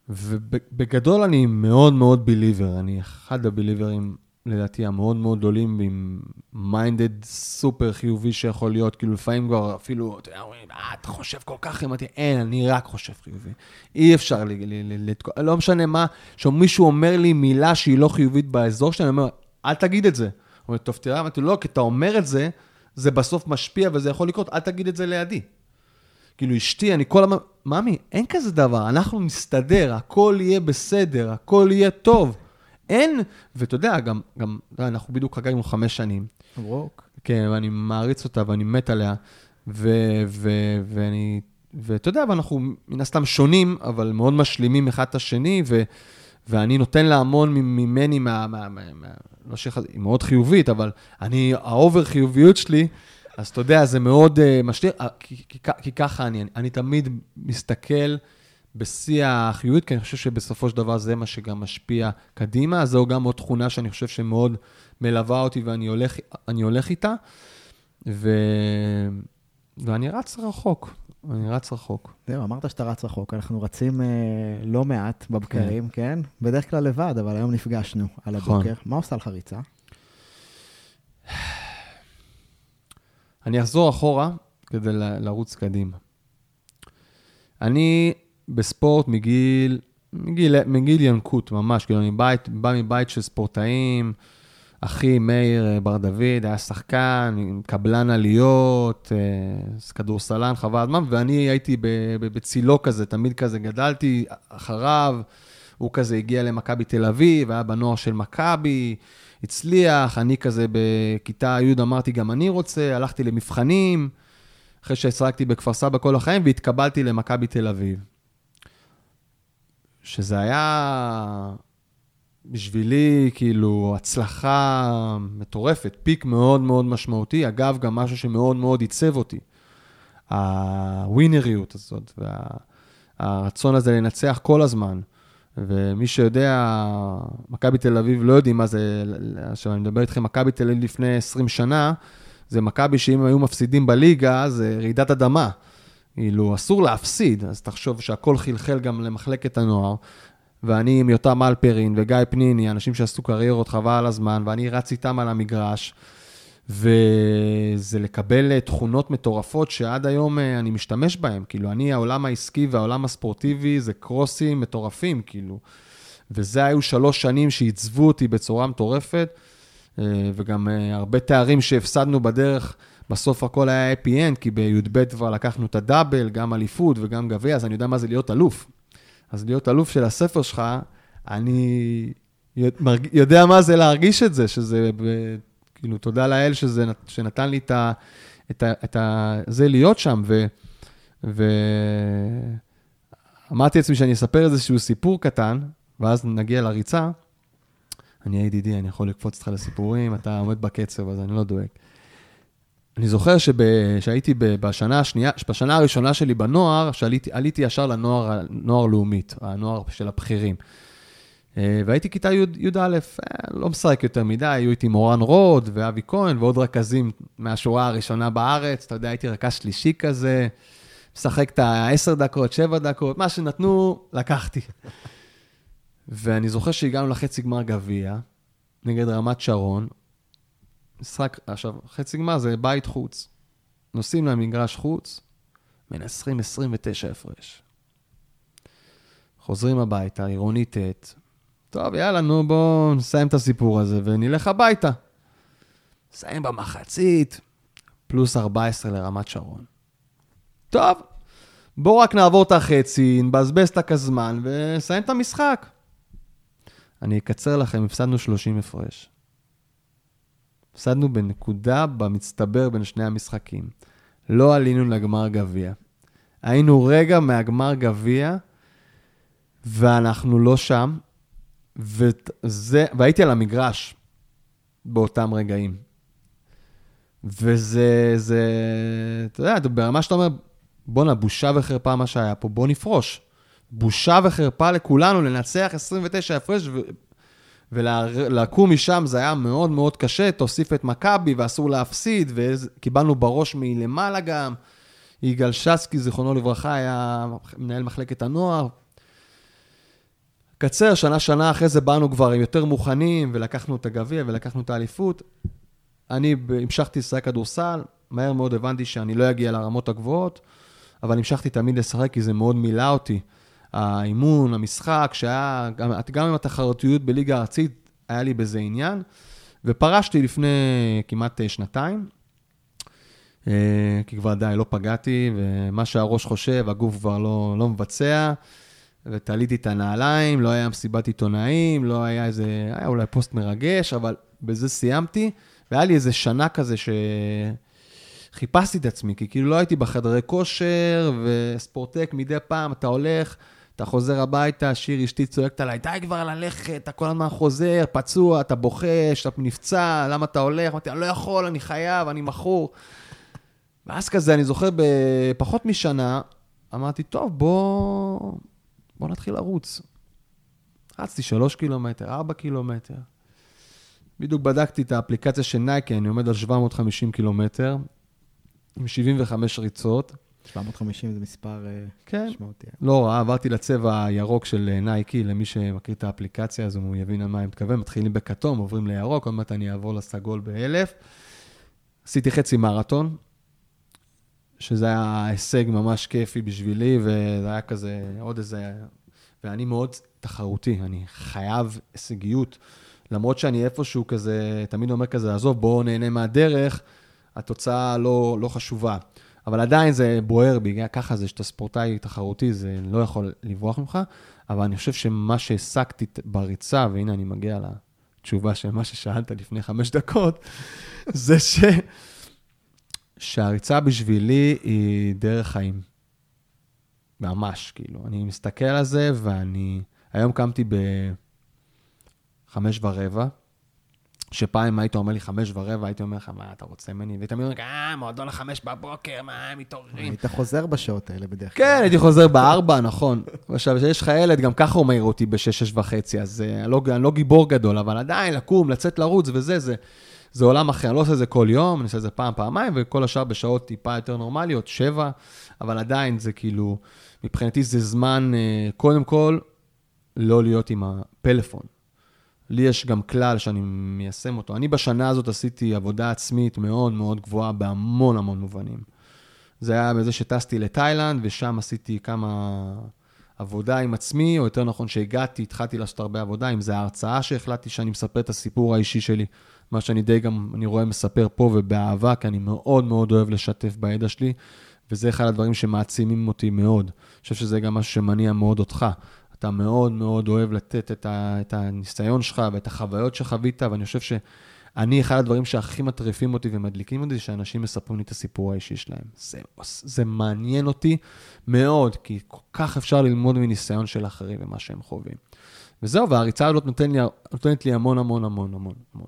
ובגדול אני מאוד מאוד believer, אני אחד ה believerים, לדעתי, המאוד מאוד גדולים, עם mindset סופר חיובי שיכול להיות, כאילו לפעמים כבר אפילו, אתה יודע, אומרים, אה, אתה חושב כל כך חיובי, אין, אני רק חושב חיובי. אי אפשר, ל- ל- ל- לא משנה מה, שמישהו אומר לי מילה שהיא לא חיובית באזור שלי, אני אומר, אל תגיד את זה. הוא אומר, טוב, תראה, אמרתי לו, לא, כי אתה אומר את זה, זה בסוף משפיע וזה יכול לקרות, אל תגיד את זה לידי. כאילו, אשתי, אני כל הזמן, ממי, אין כזה דבר, אנחנו נסתדר, הכל יהיה בסדר, הכל יהיה טוב. אין, ואתה יודע, גם, גם, אנחנו בדיוק חגגנו חמש שנים. רוק. כן, ואני מעריץ אותה ואני מת עליה, ו, ו, ואני, ואתה יודע, ואנחנו מן הסתם שונים, אבל מאוד משלימים אחד את השני, ו... ואני נותן לה המון ממני, מה, מה, מה, מה, לא שחז... היא מאוד חיובית, אבל אני, האובר חיוביות שלי, אז אתה יודע, זה מאוד uh, משליך, uh, כי, כי, כי ככה אני, אני תמיד מסתכל בשיא החיובית, כי אני חושב שבסופו של דבר זה מה שגם משפיע קדימה, אז זו גם עוד תכונה שאני חושב שמאוד מלווה אותי ואני הולך, הולך איתה, ו... ואני רץ רחוק. אני רץ רחוק. זהו, אמרת שאתה רץ רחוק. אנחנו רצים אה, לא מעט בבקרים, כן. כן? בדרך כלל לבד, אבל היום נפגשנו על נכון. הבוקר. מה עושה לך ריצה? אני אחזור אחורה כדי לרוץ קדימה. אני בספורט מגיל, מגיל, מגיל ינקות ממש, כאילו אני בית, בא מבית של ספורטאים, אחי מאיר אה, בר דוד היה שחקן, קבלן עליות, אה, כדורסלן חווה הזמן, ואני הייתי בצילו כזה, תמיד כזה גדלתי אחריו. הוא כזה הגיע למכבי תל אביב, היה בנוער של מכבי, הצליח, אני כזה בכיתה י' אמרתי, גם אני רוצה, הלכתי למבחנים, אחרי שהשחקתי בכפר סבא כל החיים, והתקבלתי למכבי תל אביב. שזה היה בשבילי, כאילו, הצלחה מטורפת, פיק מאוד מאוד משמעותי. אגב, גם משהו שמאוד מאוד עיצב אותי. הווינריות הזאת, והרצון הזה לנצח כל הזמן. ומי שיודע, מכבי תל אביב לא יודעים מה זה, עכשיו אני מדבר איתכם, מכבי תל אביב לפני 20 שנה, זה מכבי שאם היו מפסידים בליגה, זה רעידת אדמה. כאילו, אסור להפסיד, אז תחשוב שהכל חלחל גם למחלקת הנוער. ואני עם יותם אלפרין וגיא פניני, אנשים שעשו קריירות חבל על הזמן, ואני רץ איתם על המגרש. וזה לקבל תכונות מטורפות שעד היום אה, אני משתמש בהן. כאילו, אני, העולם העסקי והעולם הספורטיבי זה קרוסים מטורפים, כאילו. וזה היו שלוש שנים שעיצבו אותי בצורה מטורפת, אה, וגם אה, הרבה תארים שהפסדנו בדרך, בסוף הכל היה אפי אנד, כי בי"ב כבר לקחנו את הדאבל, גם אליפות וגם גביע, אז אני יודע מה זה להיות אלוף. אז להיות אלוף של הספר שלך, אני יודע מה זה להרגיש את זה, שזה כאילו, תודה לאל שזה, שנתן לי את ה... את ה, את ה זה להיות שם, ו... ואמרתי לעצמי שאני אספר איזשהו סיפור קטן, ואז נגיע לריצה. אני ידידי, אני יכול לקפוץ איתך לסיפורים, אתה עומד בקצב, אז אני לא דואג. אני זוכר שהייתי בשנה השנייה, בשנה הראשונה שלי בנוער, שעליתי ישר לנוער לאומית, הנוער של הבכירים. אה, והייתי כיתה י"א, אה, לא משחק יותר מדי, היו איתי מורן רוד ואבי כהן ועוד רכזים מהשורה הראשונה בארץ, אתה יודע, הייתי רכז שלישי כזה, משחק את ה-10 דקות, 7 דקות, מה שנתנו, לקחתי. ואני זוכר שהגענו לחצי גמר גביע, נגד רמת שרון, משחק, עכשיו, חצי גמר זה בית חוץ. נוסעים למגרש חוץ, מנסרים 29 הפרש. חוזרים הביתה, עירוני ט', טוב, יאללה, נו, בואו נסיים את הסיפור הזה ונלך הביתה. נסיים במחצית, פלוס 14 לרמת שרון. טוב, בואו רק נעבור את החצי, נבזבז את הזמן ונסיים את המשחק. אני אקצר לכם, הפסדנו 30 הפרש. הפסדנו בנקודה במצטבר בין שני המשחקים. לא עלינו לגמר גביע. היינו רגע מהגמר גביע, ואנחנו לא שם, וזה, והייתי על המגרש באותם רגעים. וזה, זה, אתה יודע, ברמה שאתה אומר, בואנה, בושה וחרפה מה שהיה פה, בוא נפרוש. בושה וחרפה לכולנו לנצח 29 הפרש. ולקום משם זה היה מאוד מאוד קשה, תוסיף את מכבי ואסור להפסיד, וקיבלנו בראש מלמעלה גם. יגאל שסקי, זיכרונו לברכה, היה מנהל מחלקת הנוער, קצר, שנה-שנה אחרי זה באנו כבר יותר מוכנים, ולקחנו את הגביע ולקחנו את האליפות. אני המשכתי לשחק כדורסל, מהר מאוד הבנתי שאני לא אגיע לרמות הגבוהות, אבל המשכתי תמיד לשחק כי זה מאוד מילא אותי. האימון, המשחק, שהיה, גם, גם עם התחרותיות בליגה הארצית, היה לי בזה עניין. ופרשתי לפני כמעט שנתיים, אה, כי כבר די לא פגעתי, ומה שהראש חושב, הגוף כבר לא, לא מבצע. ותליתי את הנעליים, לא היה מסיבת עיתונאים, לא היה איזה, היה אולי פוסט מרגש, אבל בזה סיימתי, והיה לי איזה שנה כזה שחיפשתי את עצמי, כי כאילו לא הייתי בחדרי כושר, וספורטק מדי פעם, אתה הולך, אתה חוזר הביתה, שיר אשתי צועקת עליי, די כבר ללכת, אתה כל הזמן חוזר, פצוע, אתה בוחש, אתה נפצע, למה אתה הולך? אמרתי, אני לא יכול, אני חייב, אני מכור. ואז כזה, אני זוכר בפחות משנה, אמרתי, טוב, בוא... בוא נתחיל לרוץ. רצתי שלוש קילומטר, ארבע קילומטר. בדיוק בדקתי את האפליקציה של נייקי, אני עומד על 750 קילומטר, עם 75 ריצות. 750 זה מספר אה, כן. משמעותי. לא רע, עברתי לצבע הירוק של אה, נייקי, למי שמכיר את האפליקציה, אז הוא יבין על מה אני מתכוון. מתחילים בכתום, עוברים לירוק, עוד מעט אני אעבור לסגול באלף. עשיתי חצי מרתון, שזה היה הישג ממש כיפי בשבילי, וזה היה כזה עוד איזה... ואני מאוד תחרותי, אני חייב הישגיות. למרות שאני איפשהו כזה, תמיד אומר כזה, עזוב, בואו נהנה מהדרך, התוצאה לא, לא חשובה. אבל עדיין זה בוער בי, ככה זה שאתה ספורטאי תחרותי, זה לא יכול לברוח ממך, אבל אני חושב שמה שהעסקתי בריצה, והנה אני מגיע לתשובה של מה ששאלת לפני חמש דקות, זה ש... שהריצה בשבילי היא דרך חיים. ממש, כאילו. אני מסתכל על זה, ואני... היום קמתי בחמש ורבע, שפעם היית אומר לי חמש ורבע, הייתי אומר לך, מה אתה רוצה ממני? והיית אומר, אה, מועדון לחמש בבוקר, מה, הם מתעוררים. היית חוזר בשעות האלה בדרך כלל. כן, הייתי חוזר בארבע, נכון. עכשיו, כשיש לך ילד, גם ככה הוא מעיר אותי בשש, שש וחצי, אז אני, לא, אני לא גיבור גדול, אבל עדיין, לקום, לצאת לרוץ וזה, זה, זה עולם אחר. אני לא עושה את זה כל יום, אני עושה את זה פעם, פעמיים, וכל השאר בשעות טיפה יותר נורמליות, שבע, אבל עדיין זה כאילו, מבחינתי זה זמן, uh, קודם כל, לא להיות עם הפלאפון. לי יש גם כלל שאני מיישם אותו. אני בשנה הזאת עשיתי עבודה עצמית מאוד מאוד גבוהה בהמון המון מובנים. זה היה בזה שטסתי לתאילנד, ושם עשיתי כמה עבודה עם עצמי, או יותר נכון שהגעתי, התחלתי לעשות הרבה עבודה, אם זה ההרצאה שהחלטתי שאני מספר את הסיפור האישי שלי, מה שאני די גם, אני רואה, מספר פה ובאהבה, כי אני מאוד מאוד אוהב לשתף בידע שלי, וזה אחד הדברים שמעצימים אותי מאוד. אני חושב שזה גם משהו שמניע מאוד אותך. אתה מאוד מאוד אוהב לתת את, ה, את הניסיון שלך ואת החוויות שחווית, ואני חושב שאני, אחד הדברים שהכי מטריפים אותי ומדליקים אותי, זה שאנשים מספרים לי את הסיפור האישי שלהם. זה, זה מעניין אותי מאוד, כי כל כך אפשר ללמוד מניסיון של אחרים ומה שהם חווים. וזהו, והריצה הזאת נותן לי, נותנת לי המון המון המון המון המון.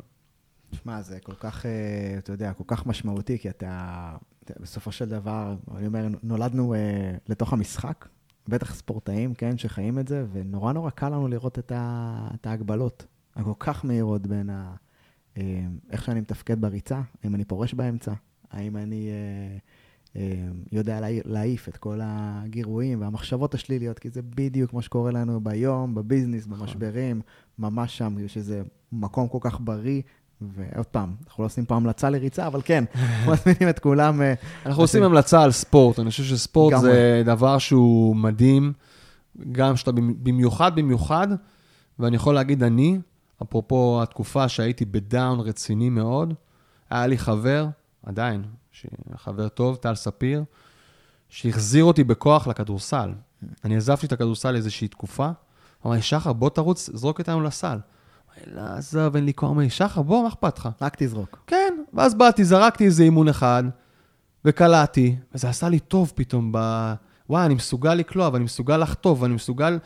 תשמע, זה כל כך, אה, אתה יודע, כל כך משמעותי, כי אתה, בסופו של דבר, אני אומר, נולדנו uh, לתוך המשחק, בטח ספורטאים, כן, שחיים את זה, ונורא נורא קל לנו לראות את, ה, את ההגבלות הכל כך מהירות בין ה, אה, איך שאני מתפקד בריצה, האם אני פורש באמצע, האם אני אה, אה, יודע להעיף את כל הגירויים והמחשבות השליליות, כי זה בדיוק כמו שקורה לנו ביום, בביזנס, נכון. במשברים, ממש שם, שזה מקום כל כך בריא ועוד פעם, אנחנו לא עושים פה המלצה לריצה, אבל כן, אנחנו מזמינים את כולם. אה, אנחנו עושים המלצה על ספורט, אני חושב שספורט זה דבר שהוא מדהים, גם שאתה במיוחד במיוחד, ואני יכול להגיד, אני, אפרופו התקופה שהייתי בדאון רציני מאוד, היה לי חבר, עדיין, חבר טוב, טל ספיר, שהחזיר אותי בכוח לכדורסל. אני עזבתי את הכדורסל איזושהי תקופה, אמר לי, שחר, בוא תרוץ, זרוק אותנו לסל. לא, עזוב, אין לי כוח מי. שחר, בוא, מה אכפת לך? רק תזרוק. כן, ואז באתי, זרקתי איזה אימון אחד, וקלעתי, וזה עשה לי טוב פתאום ב... וואי, אני מסוגל לקלוע, ואני מסוגל לחטוף, ואני מסוגל...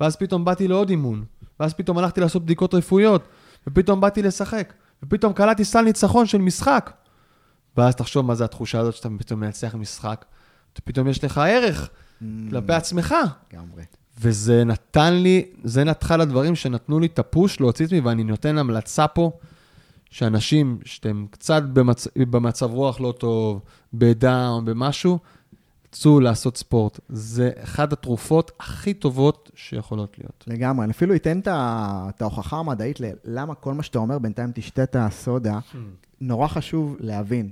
ואז פתאום באתי לעוד אימון, ואז פתאום הלכתי לעשות בדיקות רפואיות, ופתאום באתי לשחק, ופתאום קלעתי סל ניצחון של משחק. ואז תחשוב מה זה התחושה הזאת שאתה פתאום מנצח משחק, ופתאום יש לך ערך mm. כלפי עצמך. לגמרי. וזה נתן לי, זה אחד הדברים שנתנו לי את הפוש להוציא את עצמי, ואני נותן המלצה פה, שאנשים שאתם קצת במצ... במצב רוח לא טוב, בדאון, במשהו, צאו לעשות ספורט. זה אחת התרופות הכי טובות שיכולות להיות. לגמרי, אני אפילו אתן את ההוכחה המדעית ללמה כל מה שאתה אומר, בינתיים תשתה את הסודה, hmm. נורא חשוב להבין.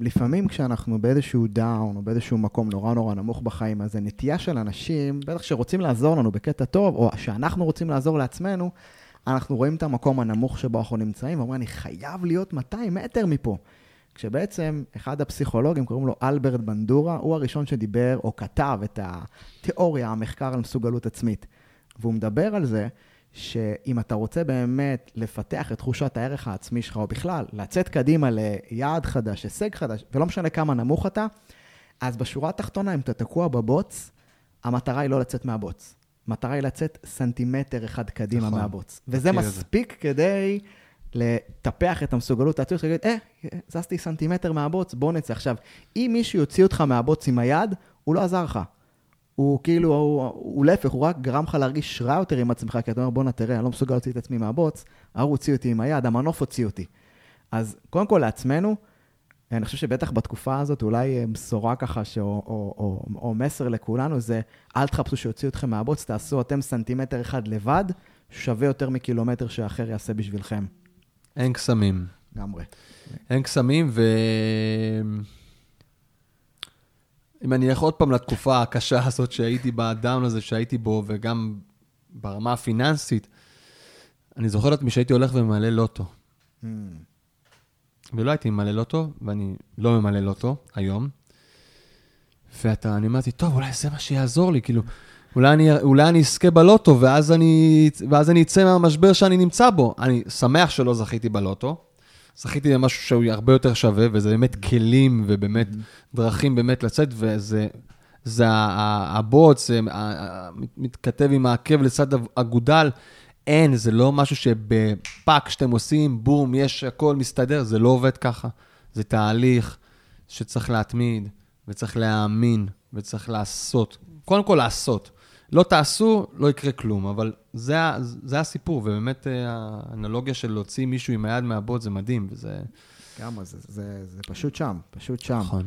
לפעמים כשאנחנו באיזשהו דאון או באיזשהו מקום נורא נורא נמוך בחיים, אז הנטייה של אנשים, בטח שרוצים לעזור לנו בקטע טוב, או שאנחנו רוצים לעזור לעצמנו, אנחנו רואים את המקום הנמוך שבו אנחנו נמצאים, ואומרים, אני חייב להיות 200 מטר מפה. כשבעצם אחד הפסיכולוגים, קוראים לו אלברט בנדורה, הוא הראשון שדיבר או כתב את התיאוריה, המחקר על מסוגלות עצמית. והוא מדבר על זה שאם אתה רוצה באמת לפתח את תחושת הערך העצמי שלך, או בכלל, לצאת קדימה ליעד חדש, הישג חדש, ולא משנה כמה נמוך אתה, אז בשורה התחתונה, אם אתה תקוע בבוץ, המטרה היא לא לצאת מהבוץ. המטרה היא לצאת סנטימטר אחד קדימה נכון, מהבוץ. וזה מספיק זה. כדי לטפח את המסוגלות העצמית, להגיד, אה, זזתי סנטימטר מהבוץ, בוא נצא. עכשיו, אם מישהו יוציא אותך מהבוץ עם היד, הוא לא עזר לך. הוא כאילו, הוא, להפך, הוא רק גרם לך להרגיש רע יותר עם עצמך, כי אתה אומר, בואנה, תראה, אני לא מסוגל להוציא את עצמי מהבוץ, ההוא הוציא אותי עם היד, המנוף הוציא אותי. אז קודם כל לעצמנו, אני חושב שבטח בתקופה הזאת, אולי אה, בשורה ככה, ש... או, או, או, או מסר לכולנו, זה אל תחפשו שיוציאו אתכם מהבוץ, תעשו אתם סנטימטר אחד לבד, שווה יותר מקילומטר שאחר יעשה בשבילכם. אין קסמים. לגמרי. אין קסמים, ו... אם אני אלך עוד פעם לתקופה הקשה הזאת שהייתי בדאון הזה שהייתי בו, וגם ברמה הפיננסית, אני זוכר את עצמי שהייתי הולך וממלא לוטו. Hmm. ולא הייתי ממלא לוטו, ואני לא ממלא לוטו היום. ואתה, אני אמרתי, טוב, אולי זה מה שיעזור לי, כאילו, אולי אני, אולי אני אזכה בלוטו, ואז אני, ואז אני אצא מהמשבר שאני נמצא בו. אני שמח שלא זכיתי בלוטו. זכיתי במשהו שהוא הרבה יותר שווה, וזה באמת כלים ובאמת דרכים באמת לצאת, וזה זה הבוץ, זה מתכתב עם העקב לצד אגודל. אין, זה לא משהו שבפאק שאתם עושים, בום, יש, הכל מסתדר, זה לא עובד ככה. זה תהליך שצריך להתמיד, וצריך להאמין, וצריך לעשות. קודם כל לעשות. לא תעשו, לא יקרה כלום, אבל זה, זה הסיפור, ובאמת אה, האנלוגיה של להוציא מישהו עם היד מהבוט זה מדהים, וזה... כמה זה, זה, זה פשוט שם, פשוט שם. נכון.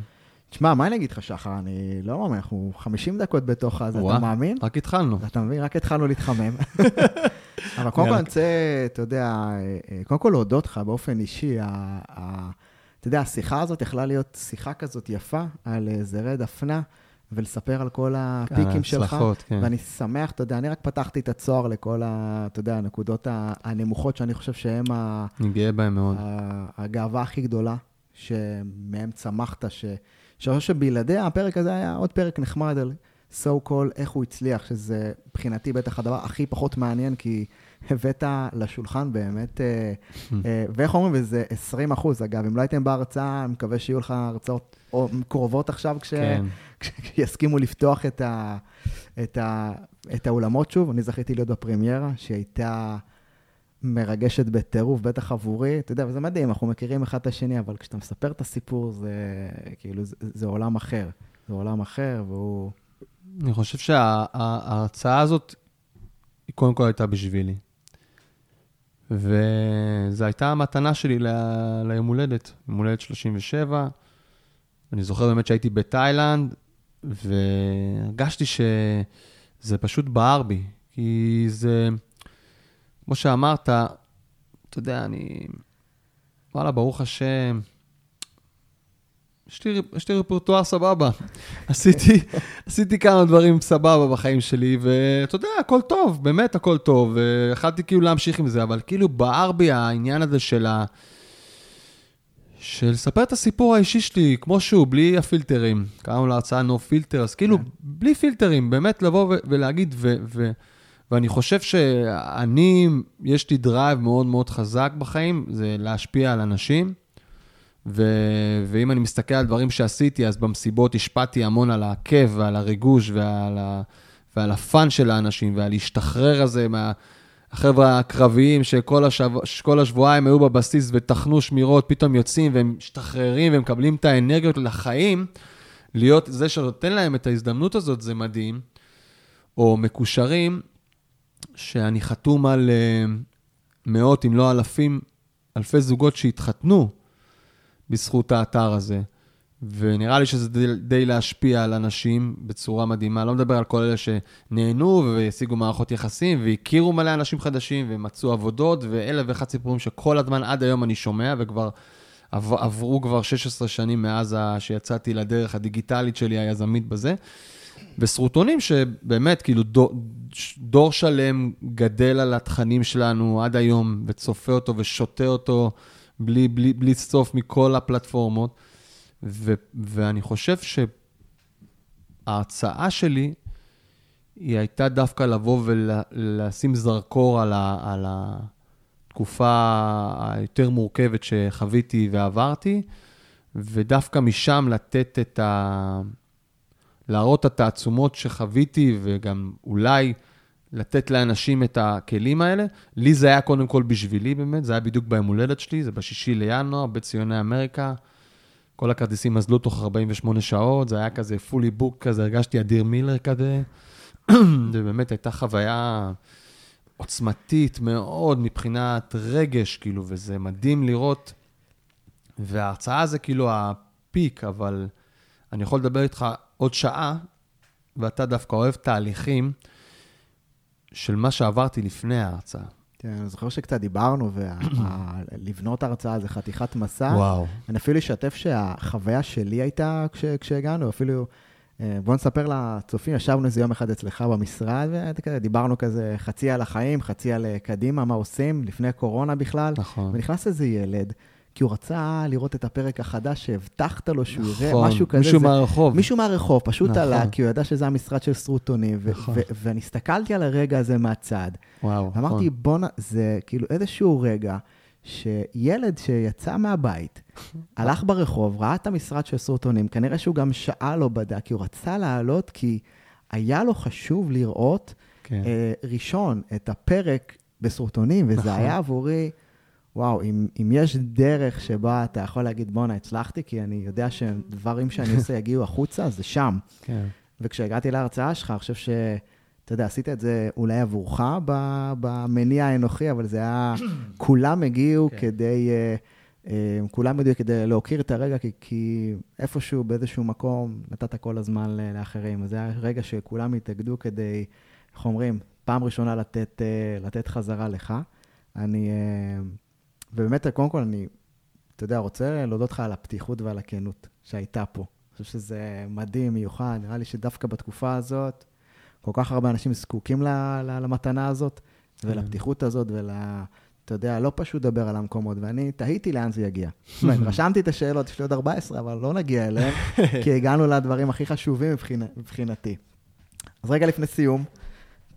תשמע, מה אני אגיד לך, שחר? אני לא מאמין, אנחנו 50 דקות בתוך הזה, אתה מאמין? רק התחלנו. אתה מבין? רק התחלנו להתחמם. אבל קודם כל. אני רוצה, אתה יודע, אה, אה, קודם כל להודות לך באופן אישי. אתה יודע, השיחה הזאת יכלה להיות שיחה כזאת יפה על זרי דפנה, ולספר על כל הפיקים שלך. ההצלחות, כן. ואני שמח, אתה יודע, אני רק פתחתי את הצוהר לכל, ה, אתה יודע, הנקודות הנמוכות, שאני חושב שהן ה- אני גאה בהם מאוד. הגאווה הכי גדולה, שמהם צמחת, ש... שאני חושב שבלעדיה הפרק הזה היה עוד פרק נחמד על so called, איך הוא הצליח, שזה מבחינתי בטח הדבר הכי פחות מעניין, כי הבאת לשולחן באמת, אה, אה, ואיך אומרים, וזה 20 אחוז, אגב, אם לא הייתם בהרצאה, אני מקווה שיהיו לך הרצאות או קרובות עכשיו, כש... כן. כשיסכימו לפתוח את, ה, את, ה, את האולמות שוב. אני זכיתי להיות בפרמיירה, שהייתה מרגשת בטירוף, בטח עבורי. אתה יודע, וזה מדהים, אנחנו מכירים אחד את השני, אבל כשאתה מספר את הסיפור, זה כאילו, זה, זה עולם אחר. זה עולם אחר, והוא... אני חושב שההרצאה הזאת, היא קודם כל הייתה בשבילי. וזו הייתה המתנה שלי ל- ליום הולדת, יום הולדת 37. אני זוכר באמת שהייתי בתאילנד, והרגשתי שזה פשוט בער בי. כי זה, כמו שאמרת, אתה יודע, אני... וואלה, ברוך השם, יש לי, רפרטואר סבבה. עשיתי, עשיתי כמה דברים סבבה בחיים שלי, ואתה יודע, הכל טוב, באמת הכל טוב. ויכלתי כאילו להמשיך עם זה, אבל כאילו בער בי העניין הזה של ה... של לספר את הסיפור האישי שלי, כמו שהוא, בלי הפילטרים. קראנו להרצאה no filter, אז כאילו, בלי פילטרים, באמת לבוא ו- ולהגיד, ו- ו- ואני חושב שאני, יש לי drive מאוד מאוד חזק בחיים, זה להשפיע על אנשים. ו- ואם אני מסתכל על דברים שעשיתי, אז במסיבות השפעתי המון על הכיף ועל הריגוש ועל, ה- ועל ה fun של האנשים ועל להשתחרר הזה מה... החבר'ה הקרביים שכל כל השבועיים היו בבסיס וטחנו שמירות, פתאום יוצאים והם משתחררים ומקבלים את האנרגיות לחיים, להיות זה שנותן להם את ההזדמנות הזאת, זה מדהים. או מקושרים, שאני חתום על uh, מאות, אם לא אלפים, אלפי זוגות שהתחתנו בזכות האתר הזה. ונראה לי שזה די, די להשפיע על אנשים בצורה מדהימה. לא מדבר על כל אלה שנהנו והשיגו מערכות יחסים והכירו מלא אנשים חדשים ומצאו עבודות ואלף ואחד סיפורים שכל הזמן עד היום אני שומע וכבר עב, עברו כבר 16 שנים מאז שיצאתי לדרך הדיגיטלית שלי, היזמית בזה. וסרוטונים שבאמת, כאילו, דור שלם גדל על התכנים שלנו עד היום וצופה אותו ושותה אותו בלי, בלי, בלי סוף מכל הפלטפורמות. ו, ואני חושב שההצעה שלי, היא הייתה דווקא לבוא ולשים זרקור על, ה, על התקופה היותר מורכבת שחוויתי ועברתי, ודווקא משם לתת את ה... להראות את התעצומות שחוויתי, וגם אולי לתת לאנשים את הכלים האלה. לי זה היה קודם כל בשבילי באמת, זה היה בדיוק ביום הולדת שלי, זה בשישי לינואר, בציוני אמריקה. כל הכרטיסים אזלו תוך 48 שעות, זה היה כזה פולי בוק כזה, הרגשתי אדיר מילר כזה. ובאמת הייתה חוויה עוצמתית מאוד מבחינת רגש, כאילו, וזה מדהים לראות. וההרצאה זה כאילו הפיק, אבל אני יכול לדבר איתך עוד שעה, ואתה דווקא אוהב תהליכים של מה שעברתי לפני ההרצאה. כן, אני זוכר שקצת דיברנו, ולבנות הרצאה זה חתיכת מסע. וואו. אני אפילו אשתף שהחוויה שלי הייתה כש, כשהגענו, אפילו אה, בוא נספר לצופים, ישבנו איזה יום אחד אצלך במשרד, ודיברנו כזה חצי על החיים, חצי על אה, קדימה, מה עושים, לפני קורונה בכלל. נכון. ונכנס איזה ילד, כי הוא רצה לראות את הפרק החדש שהבטחת לו שהוא יראה, נכון, משהו כזה. מישהו זה- מהרחוב. מישהו מהרחוב, פשוט נכון. עלה, כי הוא ידע שזה המשרד של סרוטונים, ו- נכון. ואני הסתכלתי על הרגע הזה מהצד, וואו, נכון. ואמרתי, בואנה, זה כאילו איזשהו רגע שילד שיצא מהבית, הלך ברחוב, ראה את המשרד של סרוטונים, כנראה שהוא גם שעה לא בדק, כי הוא רצה לעלות, כי היה לו חשוב לראות כן. אה, ראשון את הפרק בסרוטונים, וזה נכון. היה עבורי, וואו, אם, אם יש דרך שבה אתה יכול להגיד, בואנה, הצלחתי, כי אני יודע שדברים שאני עושה יגיעו החוצה, זה שם. כן. וכשהגעתי להרצאה שלך, אני חושב ש... אתה יודע, עשית את זה אולי עבורך במניע האנוכי, אבל זה היה... כולם הגיעו כן. כדי... אה, אה, כולם הגיעו כדי להוקיר את הרגע, כי, כי איפשהו, באיזשהו מקום, נתת כל הזמן לאחרים. אז זה היה רגע שכולם התאגדו כדי, איך אומרים, פעם ראשונה לתת, אה, לתת חזרה לך. אני... ובאמת, קודם כל, אני, אתה יודע, רוצה להודות לך על הפתיחות ועל הכנות שהייתה פה. אני חושב שזה מדהים, מיוחד. נראה לי שדווקא בתקופה הזאת, כל כך הרבה אנשים זקוקים ל- ל- למתנה הזאת, ולפתיחות הזאת, ול... אתה יודע, לא פשוט לדבר על המקומות, ואני תהיתי לאן זה יגיע. זאת אומרת, רשמתי את השאלות, יש לי עוד 14, אבל לא נגיע אליהן, כי הגענו לדברים הכי חשובים מבחינתי. אז רגע לפני סיום,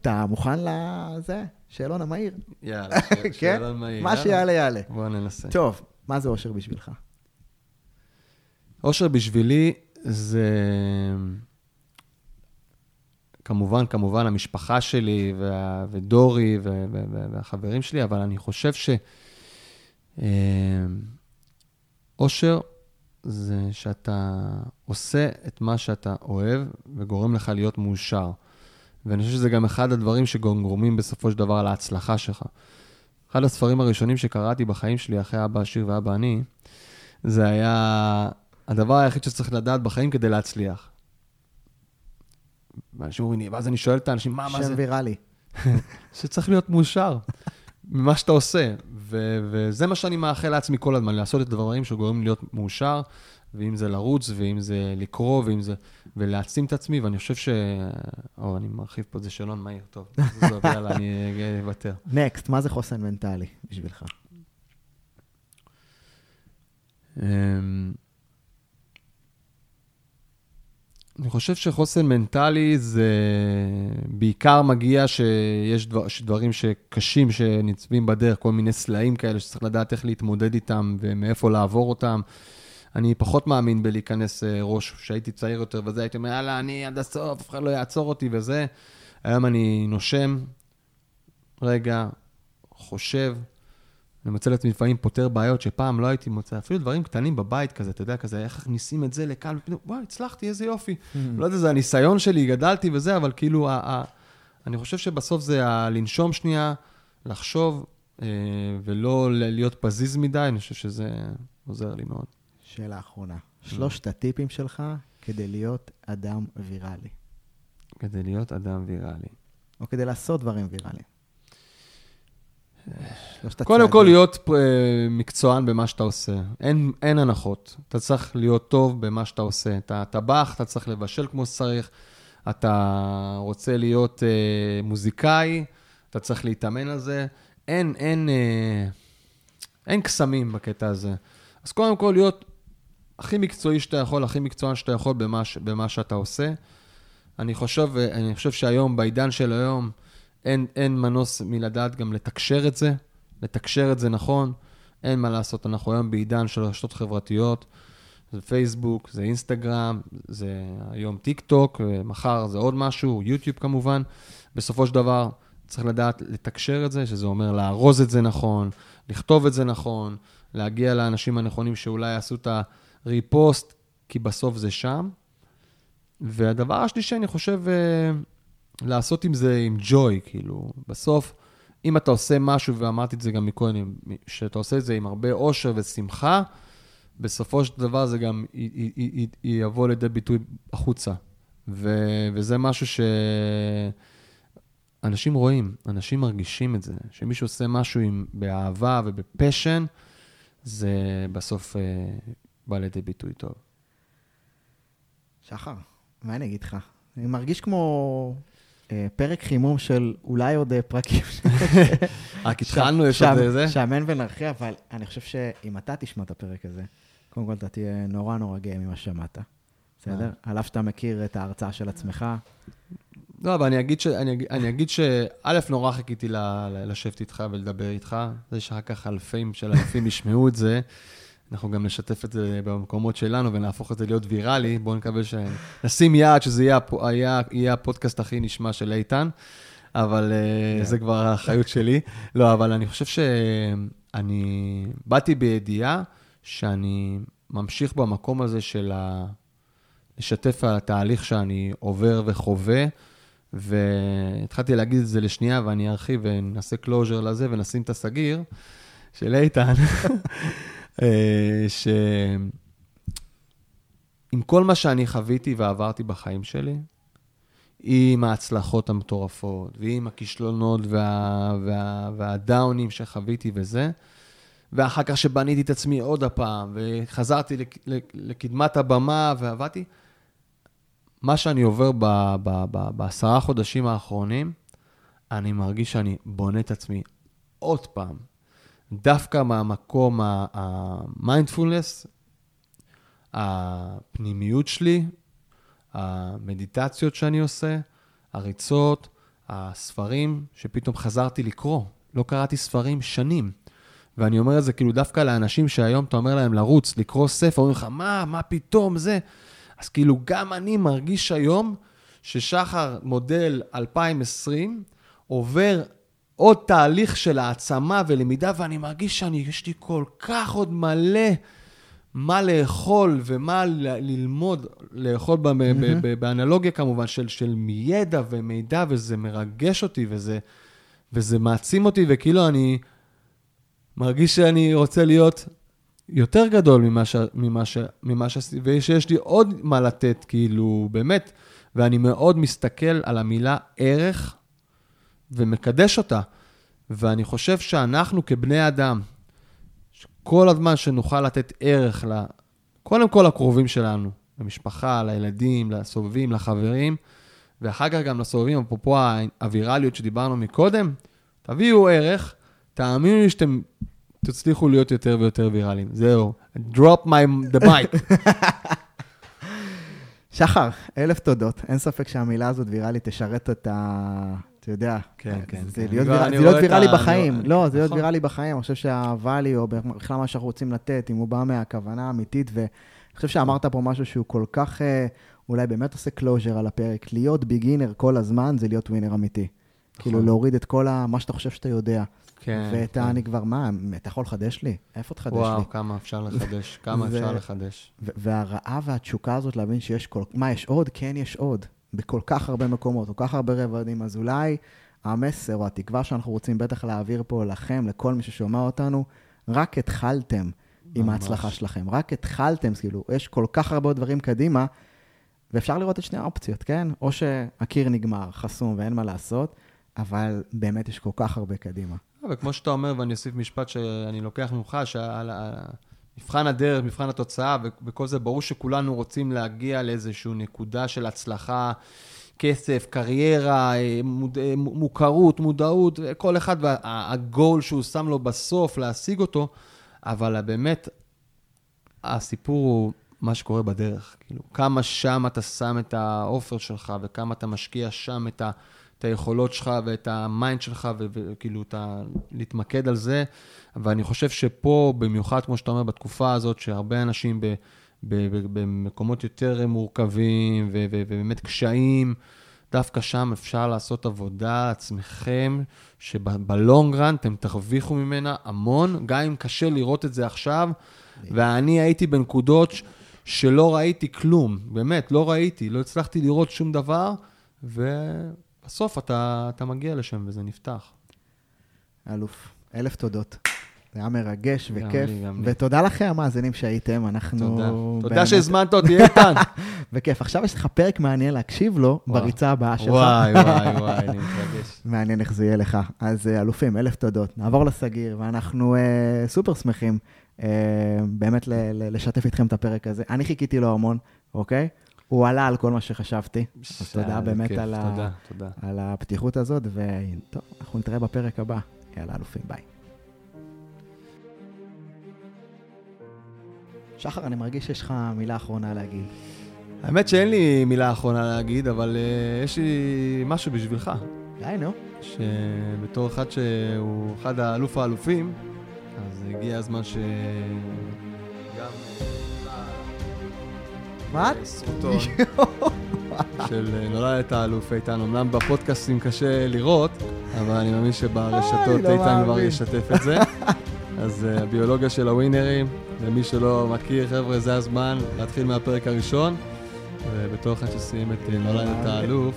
אתה מוכן לזה? שאלון המהיר. יאללה, כן? שאלון מהיר. מה. שיעלה יעלה. בוא ננסה. טוב, מה זה אושר בשבילך? אושר בשבילי זה כמובן, כמובן, המשפחה שלי וה- ודורי ו- ו- ו- והחברים שלי, אבל אני חושב ש... אה, אושר זה שאתה עושה את מה שאתה אוהב וגורם לך להיות מאושר. ואני חושב שזה גם אחד הדברים שגורמים בסופו של דבר להצלחה שלך. אחד הספרים הראשונים שקראתי בחיים שלי, אחרי אבא עשיר ואבא עני, זה היה הדבר היחיד שצריך לדעת בחיים כדי להצליח. ואנשים אומרים לי, ואז אני שואל את האנשים, מה, מה שם זה? ויראלי. שצריך להיות מאושר ממה שאתה עושה. ו- וזה מה שאני מאחל לעצמי כל הזמן, לעשות את הדברים שגורמים לי להיות מאושר, ואם זה לרוץ, ואם זה לקרוא, ואם זה... ולהעצים את עצמי, ואני חושב ש... או, אני מרחיב פה, זה שאלון מהיר, טוב. עזוב, יאללה, אני אוותר. נקסט, מה זה חוסן מנטלי בשבילך? אמ, אני חושב שחוסן מנטלי זה בעיקר מגיע שיש דבר, דברים שקשים שנצבים בדרך, כל מיני סלעים כאלה שצריך לדעת איך להתמודד איתם ומאיפה לעבור אותם. אני פחות מאמין בלהיכנס אה, ראש, כשהייתי צעיר יותר וזה, הייתי אומר, יאללה, אני עד הסוף, אף אחד לא יעצור אותי וזה. היום אני נושם, רגע, חושב, אני מוצא לעצמי לפעמים פותר בעיות שפעם לא הייתי מוצא, אפילו דברים קטנים בבית כזה, אתה יודע, כזה, איך מכניסים את זה לכאן, ופתאום, וואי, הצלחתי, איזה יופי. לא יודע, זה הניסיון שלי, גדלתי וזה, אבל כאילו, ה- ה- אני חושב שבסוף זה ה- לנשום שנייה, לחשוב, אה, ולא להיות פזיז מדי, אני חושב שזה עוזר לי מאוד. שאלה אחרונה. שלושת הטיפים שלך כדי להיות אדם ויראלי, כדי להיות אדם ויראלי. או כדי לעשות דברים ויראליים. קודם. כל, להיות אה, מקצוען במה שאתה עושה. אין, אין הנחות. אתה צריך להיות טוב במה שאתה עושה. אתה טבח, אתה צריך לבשל כמו שצריך. אתה רוצה להיות אה, מוזיקאי, אתה צריך להתאמן על זה. אין, אין, אה, אין קסמים בקטע הזה. אז קודם כל, להיות הכי מקצועי שאתה יכול, הכי מקצוען שאתה יכול במה, במה שאתה עושה. אני חושב, אני חושב שהיום, בעידן של היום, אין, אין מנוס מלדעת גם לתקשר את זה, לתקשר את זה נכון. אין מה לעשות, אנחנו היום בעידן של רשתות חברתיות, זה פייסבוק, זה אינסטגרם, זה היום טיק טוק, מחר זה עוד משהו, יוטיוב כמובן. בסופו של דבר, צריך לדעת לתקשר את זה, שזה אומר לארוז את זה נכון, לכתוב את זה נכון, להגיע לאנשים הנכונים שאולי יעשו את הריפוסט, כי בסוף זה שם. והדבר השלישי, אני חושב, אה, לעשות עם זה עם ג'וי, כאילו, בסוף, אם אתה עושה משהו, ואמרתי את זה גם מקודם, שאתה עושה את זה עם הרבה אושר ושמחה, בסופו של דבר זה גם י- י- י- י- יבוא לידי ביטוי החוצה. ו- וזה משהו שאנשים רואים, אנשים מרגישים את זה. שמישהו עושה משהו עם, באהבה ובפשן, זה בסוף אה, בא לידי ביטוי טוב. שחר, מה אני אגיד לך? אני מרגיש כמו אה, פרק חימום של אולי עוד אה, פרקים. רק התחלנו, יש עוד זה. שאמן ונרחיב, אבל אני חושב שאם אתה תשמע את הפרק הזה, קודם כל אתה תהיה נורא נורא גאה ממה ששמעת. בסדר? על אף שאתה מכיר את ההרצאה של עצמך. לא, אבל אני אגיד ש... אני אגיד, אני אגיד שא', נורא חיכיתי ל, לשבת איתך ולדבר איתך. זה שאחר כך אלפים של אלפים ישמעו את זה. אנחנו גם נשתף את זה במקומות שלנו ונהפוך את זה להיות ויראלי. בואו נקווה שנשים יעד שזה יהיה, יהיה, יהיה הפודקאסט הכי נשמע של איתן, אבל yeah. אה, זה כבר האחריות שלי. לא, אבל אני חושב שאני באתי בידיעה שאני ממשיך במקום הזה של ה... לשתף התהליך שאני עובר וחווה, והתחלתי להגיד את זה לשנייה, ואני ארחיב ונעשה closure לזה ונשים את הסגיר של איתן, אה, שעם כל מה שאני חוויתי ועברתי בחיים שלי, עם ההצלחות המטורפות, ועם הכישלונות וה, וה, והדאונים שחוויתי וזה, ואחר כך שבניתי את עצמי עוד הפעם, וחזרתי לקדמת הבמה ועבדתי, מה שאני עובר בעשרה חודשים האחרונים, אני מרגיש שאני בונה את עצמי עוד פעם. דווקא מהמקום המיינדפולנס, הפנימיות שלי, המדיטציות שאני עושה, הריצות, הספרים שפתאום חזרתי לקרוא. לא קראתי ספרים שנים. ואני אומר את זה כאילו דווקא לאנשים שהיום אתה אומר להם לרוץ, לקרוא ספר, אומרים לך, מה, מה פתאום, זה. אז כאילו, גם אני מרגיש היום ששחר מודל 2020 עובר עוד תהליך של העצמה ולמידה, ואני מרגיש שאני, יש לי כל כך עוד מלא מה לאכול ומה ללמוד, לאכול mm-hmm. באנלוגיה כמובן, של, של מידע ומידע, וזה מרגש אותי, וזה, וזה מעצים אותי, וכאילו אני מרגיש שאני רוצה להיות יותר גדול ממה, ש, ממה, ש, ממה שעשיתי, ושיש לי עוד מה לתת, כאילו, באמת, ואני מאוד מסתכל על המילה ערך ומקדש אותה. ואני חושב שאנחנו כבני אדם, כל הזמן שנוכל לתת ערך, ל, קודם כל לקרובים שלנו, למשפחה, לילדים, לסובבים, לחברים, ואחר כך גם לסובבים, אפרופו הווירליות שדיברנו מקודם, תביאו ערך, תאמינו לי שאתם תצליחו להיות יותר ויותר ויראליים. זהו, drop my, the mic. שחר, אלף תודות. אין ספק שהמילה הזאת ויראלית תשרת את ה... אתה יודע, כן, כן. זה כן. להיות, להיות ויראלי בחיים. לא, זה להיות נכון. ויראלי בחיים. אני חושב שהvalue, או בכלל מה שאנחנו רוצים לתת, אם הוא בא מהכוונה האמיתית, ואני חושב שאמרת פה משהו שהוא כל כך, אה, אולי באמת עושה closure על הפרק. להיות beginner כל הזמן זה להיות winner אמיתי. כאילו, נכון. להוריד את כל מה שאתה חושב שאתה יודע. כן. ואתה, כן. אני כבר, מה, אתה יכול לחדש לי? איפה תחדש לי? וואו, כמה אפשר לחדש, כמה אפשר לחדש. והרעב והתשוקה הזאת להבין שיש כל... מה, יש עוד? כן, יש עוד. בכל כך הרבה מקומות, כל כך הרבה רבדים, אז אולי המסר או התקווה שאנחנו רוצים בטח להעביר פה לכם, לכל מי ששומע אותנו, רק התחלתם עם ההצלחה שלכם. רק התחלתם, כאילו, יש כל כך הרבה דברים קדימה, ואפשר לראות את שני האופציות, כן? או שהקיר נגמר, חסום ואין מה לעשות, אבל באמת יש כל כך הרבה קדימה. וכמו שאתה אומר, ואני אוסיף משפט שאני לוקח ממך, שמבחן הדרך, מבחן התוצאה, וכל זה, ברור שכולנו רוצים להגיע לאיזושהי נקודה של הצלחה, כסף, קריירה, מוד, מוכרות, מודעות, כל אחד והגול שהוא שם לו בסוף, להשיג אותו, אבל באמת, הסיפור הוא מה שקורה בדרך. כאילו, כמה שם אתה שם את ה effort שלך, וכמה אתה משקיע שם את ה... את היכולות שלך ואת ה mind שלך, וכאילו, אתה להתמקד על זה. ואני חושב שפה, במיוחד, כמו שאתה אומר, בתקופה הזאת, שהרבה אנשים ב, ב, ב, במקומות יותר מורכבים ו, ו, ובאמת קשיים, דווקא שם אפשר לעשות עבודה עצמכם, שבלונג רן אתם תרוויחו ממנה המון, גם אם קשה לראות את זה עכשיו. ואני הייתי בנקודות שלא ראיתי כלום, באמת, לא ראיתי, לא הצלחתי לראות שום דבר, ו... בסוף אתה, אתה מגיע לשם וזה נפתח. אלוף, אלף תודות. זה היה מרגש וכיף. לי, לי. ותודה לכם, המאזינים שהייתם, אנחנו... תודה. תודה שהזמנת אותי, איתן. בכיף. עכשיו יש לך פרק מעניין להקשיב לו וואו. בריצה הבאה שלך. וואי, וואי, וואי, אני מתרגש. מעניין איך זה יהיה לך. אז אה, אלופים, אלף תודות. נעבור לסגיר, ואנחנו אה, סופר שמחים אה, באמת ל- ל- לשתף איתכם את הפרק הזה. אני חיכיתי לו המון, אוקיי? הוא עלה על כל מה שחשבתי. אז תודה באמת כיף, על ה- תודה, תודה. על הפתיחות הזאת, וטוב, אנחנו נתראה בפרק הבא. יאללה, אלופים, ביי. שחר, אני מרגיש שיש לך מילה אחרונה להגיד. האמת שאין לי מילה אחרונה להגיד, אבל אה, יש לי משהו בשבילך. די, נו. שבתור אחד שהוא אחד האלוף האלופים, אז הגיע הזמן ש... מה? סרטון של אה, נולדת האלוף איתן. אמנם בפודקאסטים קשה לראות, אבל אני מאמין שברשתות איי, לא איתן כבר. ישתף את זה. אז אה, הביולוגיה של הווינרים, למי שלא מכיר, חבר'ה, זה הזמן להתחיל מהפרק הראשון. ובתור אחד שסיים את אה, נולדת. האלוף,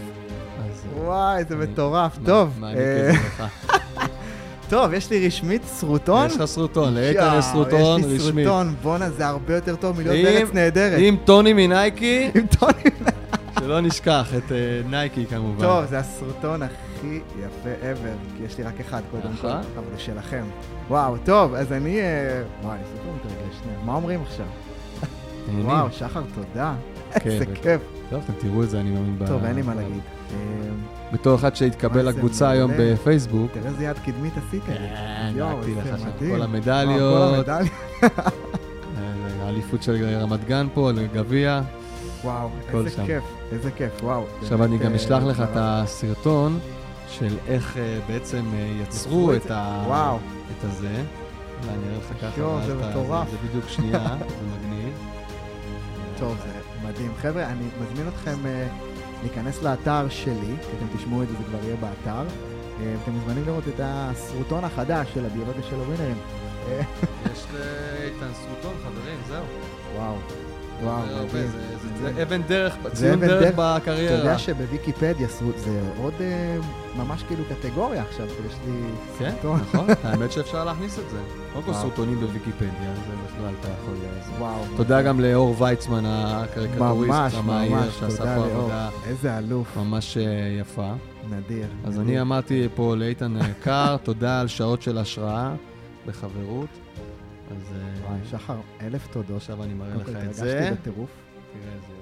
אז... אה, וואי, זה אני- מטורף. מה- טוב, אה, את זה לך. טוב, יש לי רשמית סרוטון. יש לך סרוטון, לאיתן יש סרוטון יש לי. סרוטון, בואנה, זה הרבה יותר טוב מלהיות בארץ נהדרת. עם טוני מנייקי, עם טוני. שלא נשכח את אה, נייקי כמובן. טוב, זה הסרטון הכי יפה ever, כי יש לי רק אחד קודם כל, נכון. אבל הוא שלכם. וואו, טוב, אז אני... אה, וואי, סופר מתרגש. מה אומרים עכשיו? וואו, שחר, תודה. כן, איזה. כיף. טוב, אתם תראו את זה, אני מאמין. ב- טוב, אין לי מה להגיד. אה, בתור אחד שהתקבל לקבוצה היום. בפייסבוק, תראה איזה יד קדמית עשית. כן, דאגתי לך שם. כל המדליות, כל המדליות. אה, האליפות של רמת גן פה, לגביע. וואו, איזה שם. כיף, איזה כיף, וואו. עכשיו אני גם אה, אשלח לך את. הסרטון של איך בעצם יצרו את? ה... וואו. את הזה. אולי אני אראה לך ככה. יואו, זה אתה- מטורף. זה בדיוק שנייה, זה מגניב. טוב, זה מדהים. חבר'ה, אני מזמין אתכם להיכנס לאתר שלי, כי אתם תשמעו את זה, זה כבר יהיה באתר. אה, אתם מוזמנים לראות את הסרוטון החדש של הביולוגיה של הווינרים. יש לאיתן סרוטון, חברים, זהו. וואו, וואו, זה הרבה, מדהים. זה- אבן דרך, ציון דרך דרך. אתה בקריירה. יודע שבוויקיפדיה זה עוד אה, ממש כאילו קטגוריה עכשיו, יש לי כן, סרטון. נכון, האמת שאפשר להכניס את זה. קודם כל. סרטונים בוויקיפדיה, זה בכלל אתה יכול... זה. וואו. תודה גם לאור ויצמן, הקריקטוריסט, ממש, שעשה פה. עבודה איזה אלוף, ממש אה, יפה. נדיר. אז. אני אמרתי פה לאיתן אה, קר, תודה על שעות של השראה וחברות. אז אה, וואי, שחר, אלף תודות. עכשיו אני מראה לך את זה. בטירוף. תראה איזה.